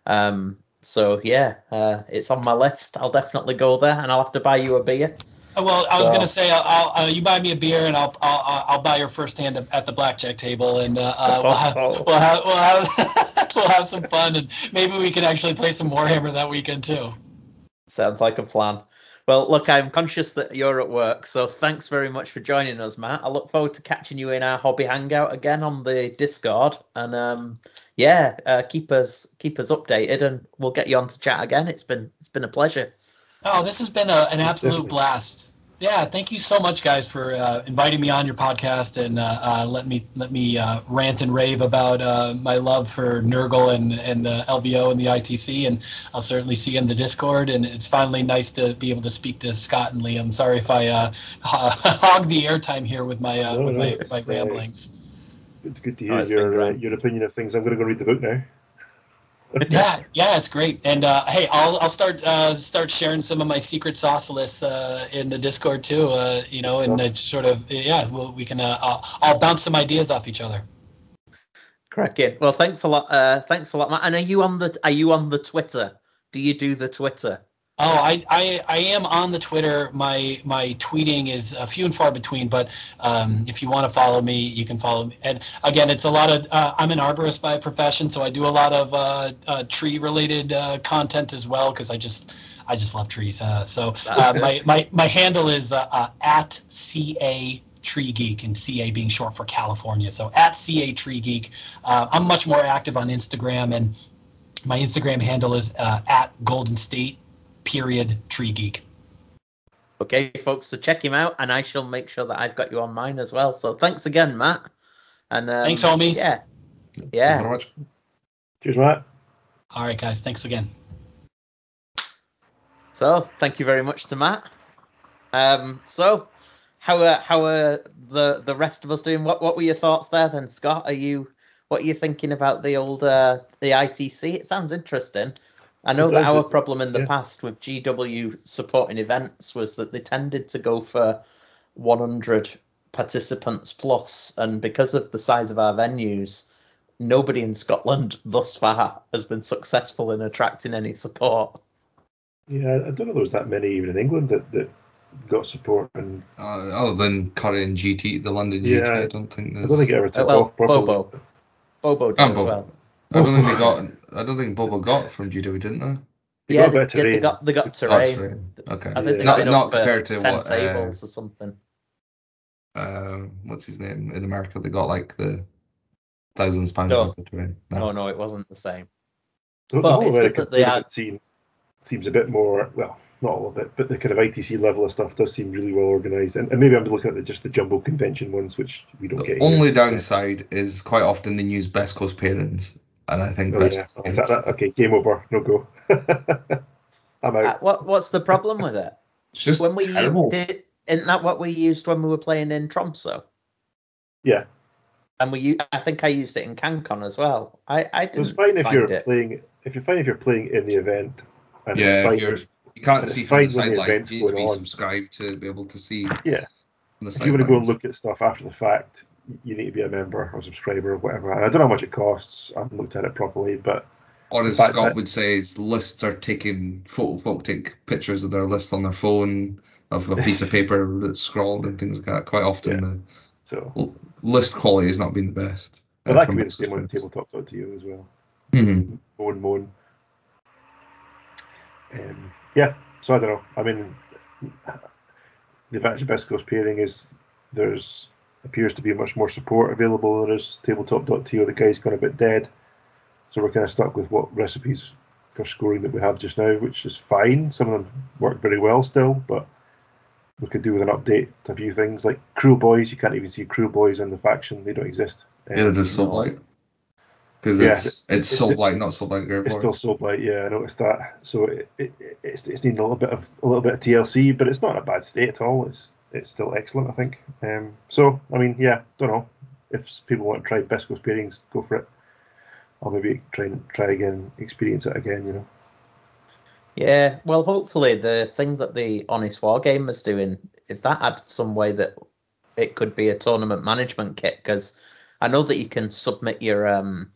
S1: Um, so yeah, uh, it's on my list. I'll definitely go there, and I'll have to buy you a beer.
S4: Uh, well, I was gonna say, I'll, I'll uh, you buy me a beer, and I'll I'll, I'll buy your first hand at the blackjack table, and uh, uh we'll have we'll have we'll have, we'll have some fun, and maybe we can actually play some Warhammer that weekend too.
S1: Sounds like a plan. Well, look, I'm conscious that you're at work, so thanks very much for joining us, Matt. I look forward to catching you in our hobby hangout again on the Discord, and um, yeah, uh, keep us keep us updated, and we'll get you on to chat again. It's been it's been a pleasure.
S4: Oh, this has been a, an absolute blast. Yeah, thank you so much, guys, for uh, inviting me on your podcast and uh, uh, let me let me uh, rant and rave about uh, my love for Nurgle and and the LVO and the ITC. And I'll certainly see you in the Discord. And it's finally nice to be able to speak to Scott and Liam. Sorry if I uh, hog the airtime here with my
S2: No,
S4: with
S2: no,
S4: my, my ramblings.
S2: It's good to
S1: Oh,
S2: hear
S1: it's
S2: your uh, your opinion of things. I'm going to go read the book now.
S4: Yeah, yeah, it's great. And uh, hey, I'll I'll start uh, start sharing some of my secret sauce lists uh, in the Discord too. Uh, you know, and uh, sort of yeah, well, we can uh, I'll, I'll bounce some ideas off each other.
S1: Cracking. Well, thanks a lot. Uh, thanks a lot, Matt. And are you on the are you on the Twitter? Do you do the Twitter?
S4: Oh, I, I, I am on the Twitter. My my tweeting is uh, few and far between, but um, if you want to follow me, you can follow me. And again, it's a lot of uh, I'm an arborist by profession, so I do a lot of uh, uh, tree related uh, content as well because I just I just love trees. Uh, so uh, my, my my handle is at ca tree geek and ca being short for California. So at ca tree geek. Uh, I'm much more active on Instagram and my Instagram handle is uh, at Golden State period tree geek.
S1: Okay, folks. So check him out, and I shall make sure that I've got you on mine as well. So thanks again, Matt. And um,
S4: Thanks, homies.
S1: Yeah.
S3: Thank you
S1: Yeah.
S3: very much.
S2: Cheers, Matt.
S4: All right, guys. Thanks again.
S1: So thank you very much to Matt. Um, so how are how are the the rest of us doing? What what were your thoughts there then, Scott? Are you what are you thinking about the old uh, the ITC? It sounds interesting. I know that our problem in the
S2: yeah.
S1: past with GW supporting events was that they tended to go for 100 participants plus, and because of the size of our venues, nobody in Scotland thus far has been successful in attracting any support.
S2: Yeah, I don't know there was that many even in England that, that got support, and
S3: Uh, other than current GT, the London
S2: Yeah,
S3: GT, I don't think
S2: I
S3: there's.
S2: don't think it ever
S1: Uh,
S2: took
S1: well,
S2: off properly.
S1: Bobo. Bobo did
S3: And
S1: as
S3: Bobo.
S1: well.
S3: I don't think they got. I don't think Bobo got from GW, didn't they?
S2: They
S1: yeah,
S2: got
S1: they, yeah, they got they got
S3: Oh,
S1: terrain.
S3: terrain. Okay.
S1: I think
S2: Yeah.
S1: got
S3: Not- not compared to
S1: ten
S3: what, uh,
S1: tables or something.
S3: Uh, what's his name in America? They got like the thousands pounds
S1: No.
S3: worth of terrain.
S1: No, no, it wasn't the same.
S2: The, the
S1: But
S2: whole
S1: it's good
S2: American
S1: that they
S2: tournament
S1: had-
S2: scene seems a bit more, well, not all of it, but the kind of ITC level of stuff does seem really well organised. And, and maybe I'm looking at the, just the jumbo convention ones, which we don't
S3: The
S2: get
S3: only
S2: here.
S3: downside is quite often they use Best Coast pairings, and I think
S2: Oh,
S3: Best
S2: yeah. Is that, that, okay, game over. No go. I'm out.
S1: Uh, what what's the problem with it?
S3: It's just
S1: when we
S3: terrible.
S1: did, isn't that what we used when we were playing in Tromso?
S2: yeah,
S1: And we, I think I used it in CanCon as well. I, I didn't
S2: it's fine if
S1: find
S2: you're
S1: it.
S2: playing. If you're fine if you're playing in the event, and
S3: yeah, if you're you can't
S2: and
S3: see
S2: it's
S3: from the
S2: fine when the
S3: sidelines, you need to be
S2: going on.
S3: subscribed to be able to see
S2: yeah.
S3: from the
S2: If you want to go and look at stuff after the fact, you need to be a member or subscriber or whatever. And I don't know how much it costs. I haven't looked at it properly, but
S3: Or as Scott
S2: that-
S3: would say, is lists are taking photo folk take pictures of their list on their phone of a piece of paper that's scrawled and things like that. Quite often
S2: so.
S3: the l- list quality has not been the best.
S2: Well,
S3: uh,
S2: that could be the same on tabletop.to as well.
S3: Mhm.
S2: Moan, moan. Um, yeah, so I don't know. I mean, the advantage Best Coast pairing is there's appears to be much more support available than there is tabletop.to. The guy's gone a bit dead, so we're kind of stuck with what recipes for scoring that we have just now, which is fine. Some of them work very well still, but we could do with an update to a few things like Kruleboyz. You can't even see Kruleboyz in the faction; they don't exist. Um,
S3: Yeah, just Soul Blight. Because
S2: Yeah,
S3: it's it's
S2: it's-
S3: Soul Blight, not Soul Blight
S2: It's still
S3: Lords.
S2: so blight, yeah, I noticed that. So it, it, it's it's needing a little bit of a little bit of TLC, but it's not in a bad state at all. It's it's still excellent, I think. Um, so I mean, yeah, don't know if people want to try Best Coast pairings, go for it. Or maybe try and try again, experience it again, you know.
S1: Yeah, well, hopefully the thing that the Honest War Game is doing, if that had some way that it could be a tournament management kit, because I know that you can submit your um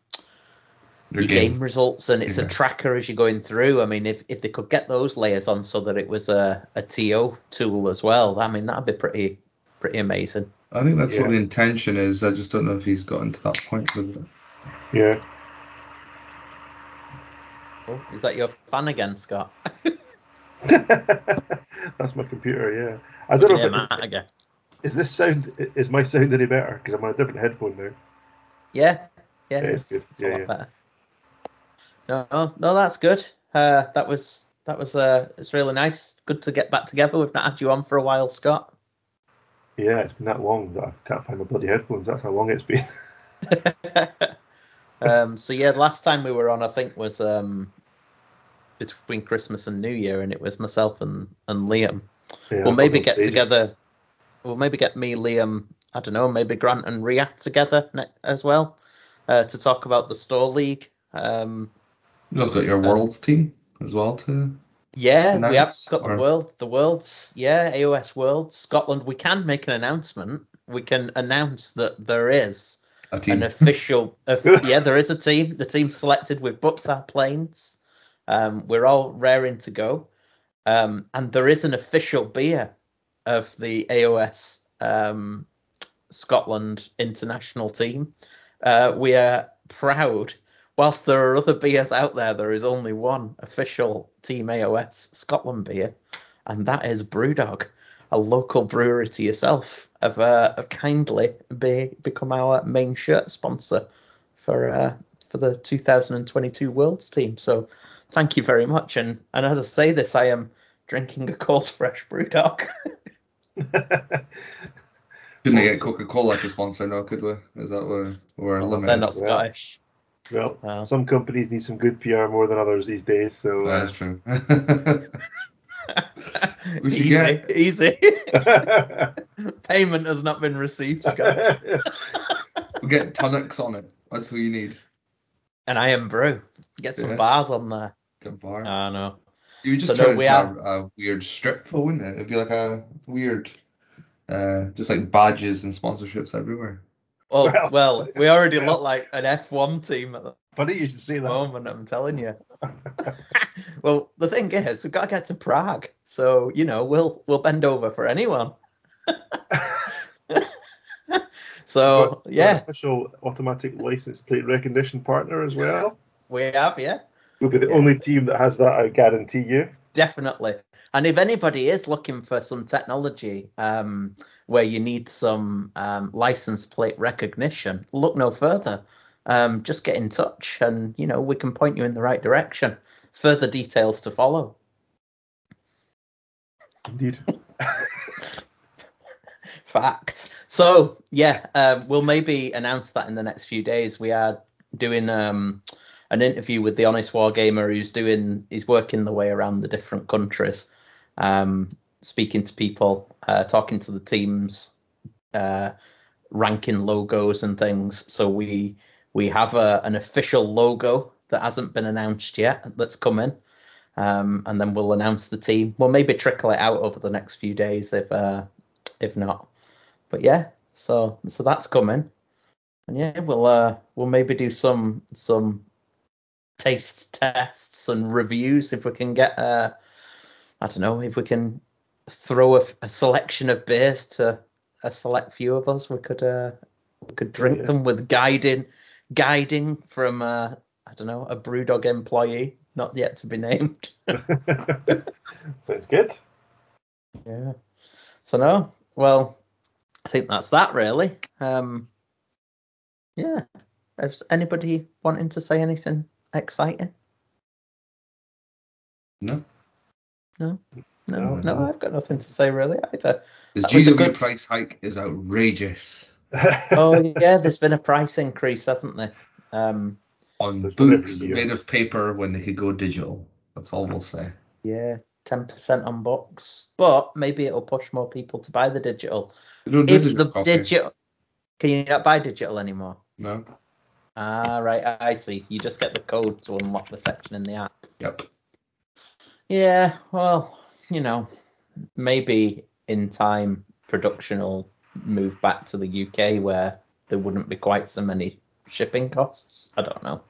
S3: Your
S1: your
S3: games.
S1: game results and it's a tracker as you're going through. I mean, if if they could get those layers on so that it was a a TO tool as well, I mean that'd be pretty pretty amazing.
S3: I think that's
S2: Yeah.
S3: what the intention is. I just don't know if he's gotten to that point with it.
S2: Yeah.
S1: Oh, is that your fan again, Scott?
S2: That's my computer, yeah. I don't know
S1: yeah,
S2: if it,
S1: Matt again.
S2: is this sound is my sound any better because I'm on a different headphone now.
S1: Yeah, yeah,
S2: Yeah, it's
S1: it's, it's
S2: Yeah,
S1: a lot
S2: yeah.
S1: No, no, no, that's good. Uh, that was that was uh, it's really nice. Good to get back together. We've not had you on for a while, Scott.
S2: Yeah, it's been that long that I can't find my bloody headphones. That's how long it's been.
S1: um, so yeah, the last time we were on, I think was um, between Christmas and New Year, and it was myself and and Liam.
S2: Yeah,
S1: we'll maybe get together. We'll maybe get me, Liam, I don't know, maybe Grant and Riyadh together ne- as well uh, to talk about the store league. Um,
S3: You've got your world's team as well too.
S1: yeah, we have
S3: Announce,
S1: got the world, the world's, yeah, AOS World, Scotland. We can make an announcement. We can announce that there is an official. of- yeah, there is a team. The team selected. We've booked our planes. Um, we're all raring to go. Um, and there is an official beer of the AOS um, Scotland international team. Uh, we are proud. Whilst there are other beers out there, there is only one official Team AOS Scotland beer, and that is Brewdog, a local brewery to yourself. Have, uh, have kindly be, become our main shirt sponsor for uh, for the 2022 Worlds team. So thank you very much. And and as I say this, I am drinking a cold fresh Brewdog.
S3: Couldn't get Coca Cola to sponsor now, could we? Is that where we're limited?
S1: They're not Scottish.
S2: Well,
S1: Oh.
S2: some companies need some good PR more than others these days. So uh,
S3: That's true. We should
S1: easy,
S3: get-
S1: easy. Payment has not been received, Scott.
S3: we'll get tonics on it. That's what you need.
S1: and I am brew. Get some
S3: Yeah.
S1: bars on there.
S3: Good bar.
S1: I know.
S3: you would just
S1: so no, we
S3: into
S1: are-
S3: a, a weird strip though, wouldn't it? It'd be like a weird, uh, just like badges and sponsorships everywhere.
S1: Oh
S2: Well,
S1: well, we already look like an F1 team at the
S2: funny you should say that.
S1: moment. I'm telling you. well, the thing is, we've got to get to Prague, so you know we'll we'll bend over for anyone. so
S2: Got- got an
S1: yeah,
S2: official automatic license plate recognition partner as well.
S1: we have yeah.
S2: We'll be the
S1: Yeah.
S2: only team that has that. I guarantee you.
S1: Definitely. And if anybody is looking for some technology um, where you need some um, license plate recognition, look no further. Um, just get in touch and, you know, we can point you in the right direction. Further details to follow.
S2: Indeed.
S1: Fact. So, yeah, um, we'll maybe announce that in the next few days. We are doing um, an interview with the Honest Wargamer who's doing, he's working the way around the different countries, um, speaking to people, uh, talking to the teams, uh, ranking logos and things. So we we have a, an official logo that hasn't been announced yet that's coming. Um, and then we'll announce the team. We'll maybe trickle it out over the next few days if uh, if not. But yeah, so so that's coming. And yeah, we'll uh we'll maybe do some some taste tests and reviews if we can get uh I don't know if we can throw a, a selection of beers to a select few of us. We could uh we could drink
S2: Yeah.
S1: them with guiding guiding from uh I don't know a BrewDog employee not yet to be named.
S2: Sounds good.
S1: Yeah. So no, well, I think that's that really. Um, yeah. Is anybody wanting to say anything exciting?
S3: No,
S1: No. No,
S2: No,
S1: no,
S2: no.
S1: I've got nothing to say really either.
S3: the
S1: That a
S3: GW
S1: good-
S3: price hike is outrageous
S1: Oh yeah, there's been a price increase, hasn't there? Um,
S3: on
S2: There's
S3: books made of paper when they could go digital. That's all we'll say.
S1: yeah, ten percent on books, but maybe it'll push more people to buy the digital.
S3: We don't do
S1: If
S3: digital
S1: the
S3: copy.
S1: digital, can you not buy digital anymore?
S3: No.
S1: Ah, right, I I see. You just get the code to unlock the section in the app.
S3: Yep.
S1: Yeah, well, you know, maybe in time production will move back to the UK where there wouldn't be quite so many shipping costs. I don't know.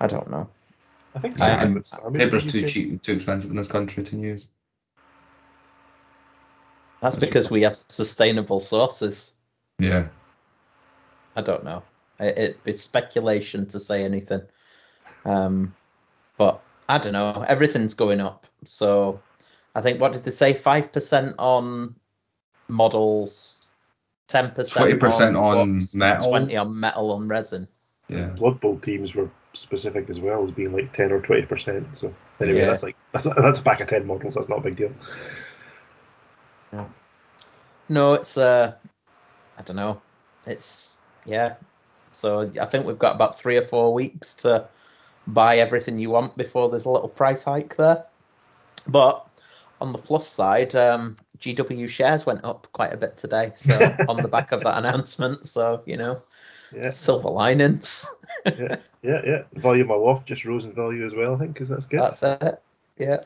S1: I don't know.
S2: I think
S1: I-
S2: so.
S1: I'm-
S2: I mean,
S3: Paper's too
S2: can-
S3: cheap and too expensive in this country to use.
S1: That's because we have sustainable sources.
S3: Yeah.
S1: I don't know. It, it, it's speculation to say anything. Um, but I don't know. Everything's going up. So I think what did they say? Five percent on models, ten percent,
S3: 20% on
S1: books,
S3: metal.
S1: twenty on metal and resin.
S3: Yeah.
S2: Blood Bowl teams were specific as well as being like ten or twenty percent. So anyway,
S5: Yeah.
S2: that's like that's that's a pack of ten models. That's not a big deal.
S5: No, it's uh, I don't know. It's yeah. So I think we've got about three or four weeks to buy everything you want before there's a little price hike there. But on the plus side, um, GW shares went up quite a bit today. So on the back of that announcement, so you know,
S2: Yeah,
S5: silver linings.
S2: yeah, yeah, yeah. The value of my just rose in value as well. I think because that's good.
S5: That's it. Yeah.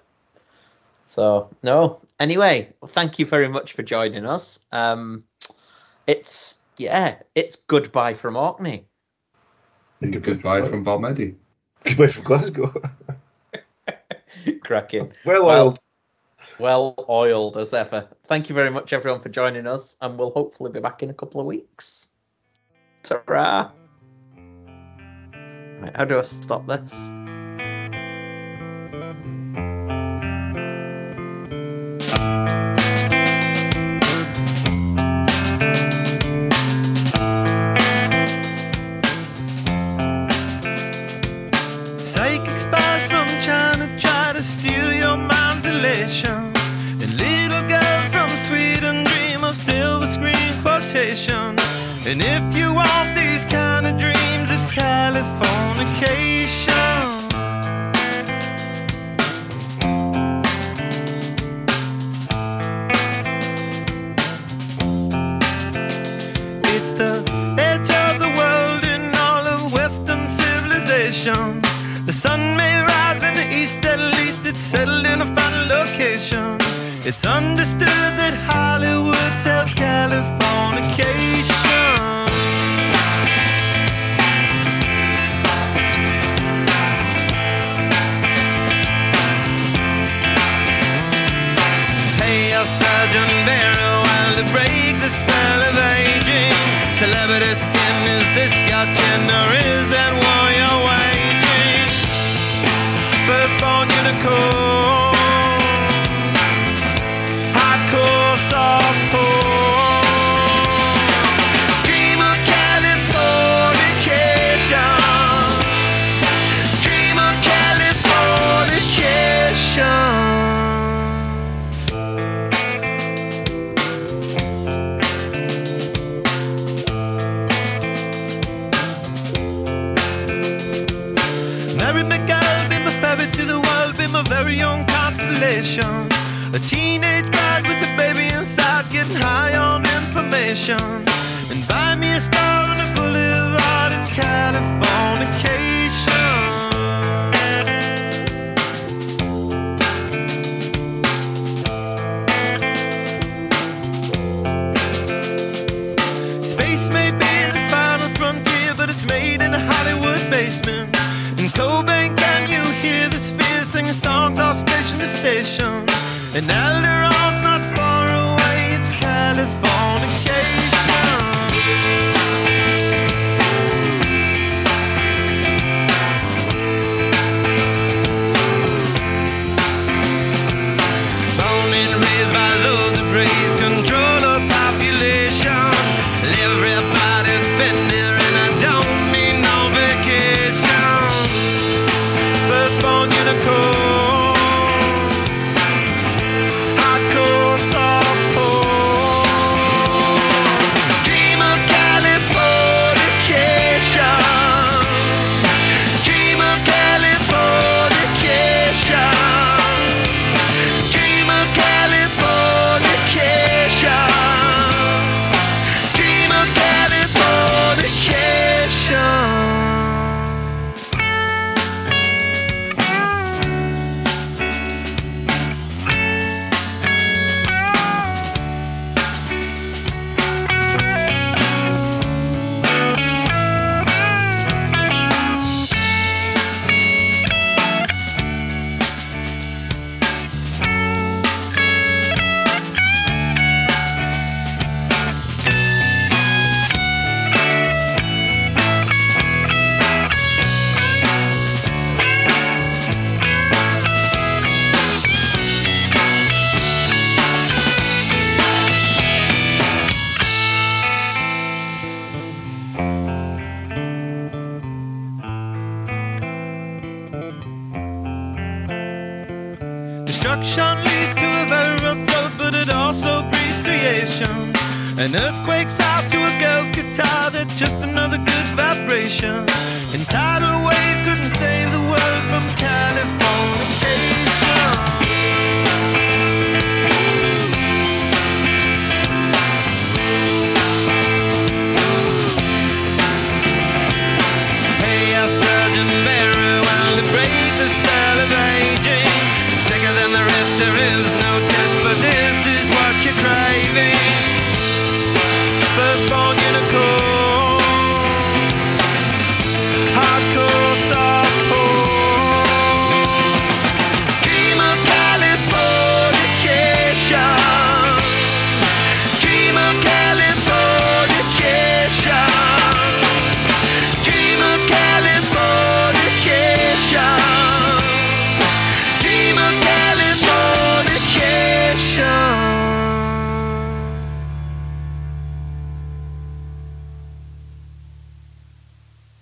S5: So no. Anyway, well, thank you very much for joining us. Um, it's yeah, it's goodbye from Orkney.
S2: Goodbye
S3: Goodbye
S2: from
S3: from Bob Meddy.
S2: Goodbye from Glasgow.
S5: Cracking.
S2: well
S5: Well,
S2: oiled.
S5: well oiled as ever. Thank you very much, everyone, for joining us, and we'll hopefully be back in a couple of weeks. Ta-ra! Right, how do I stop this?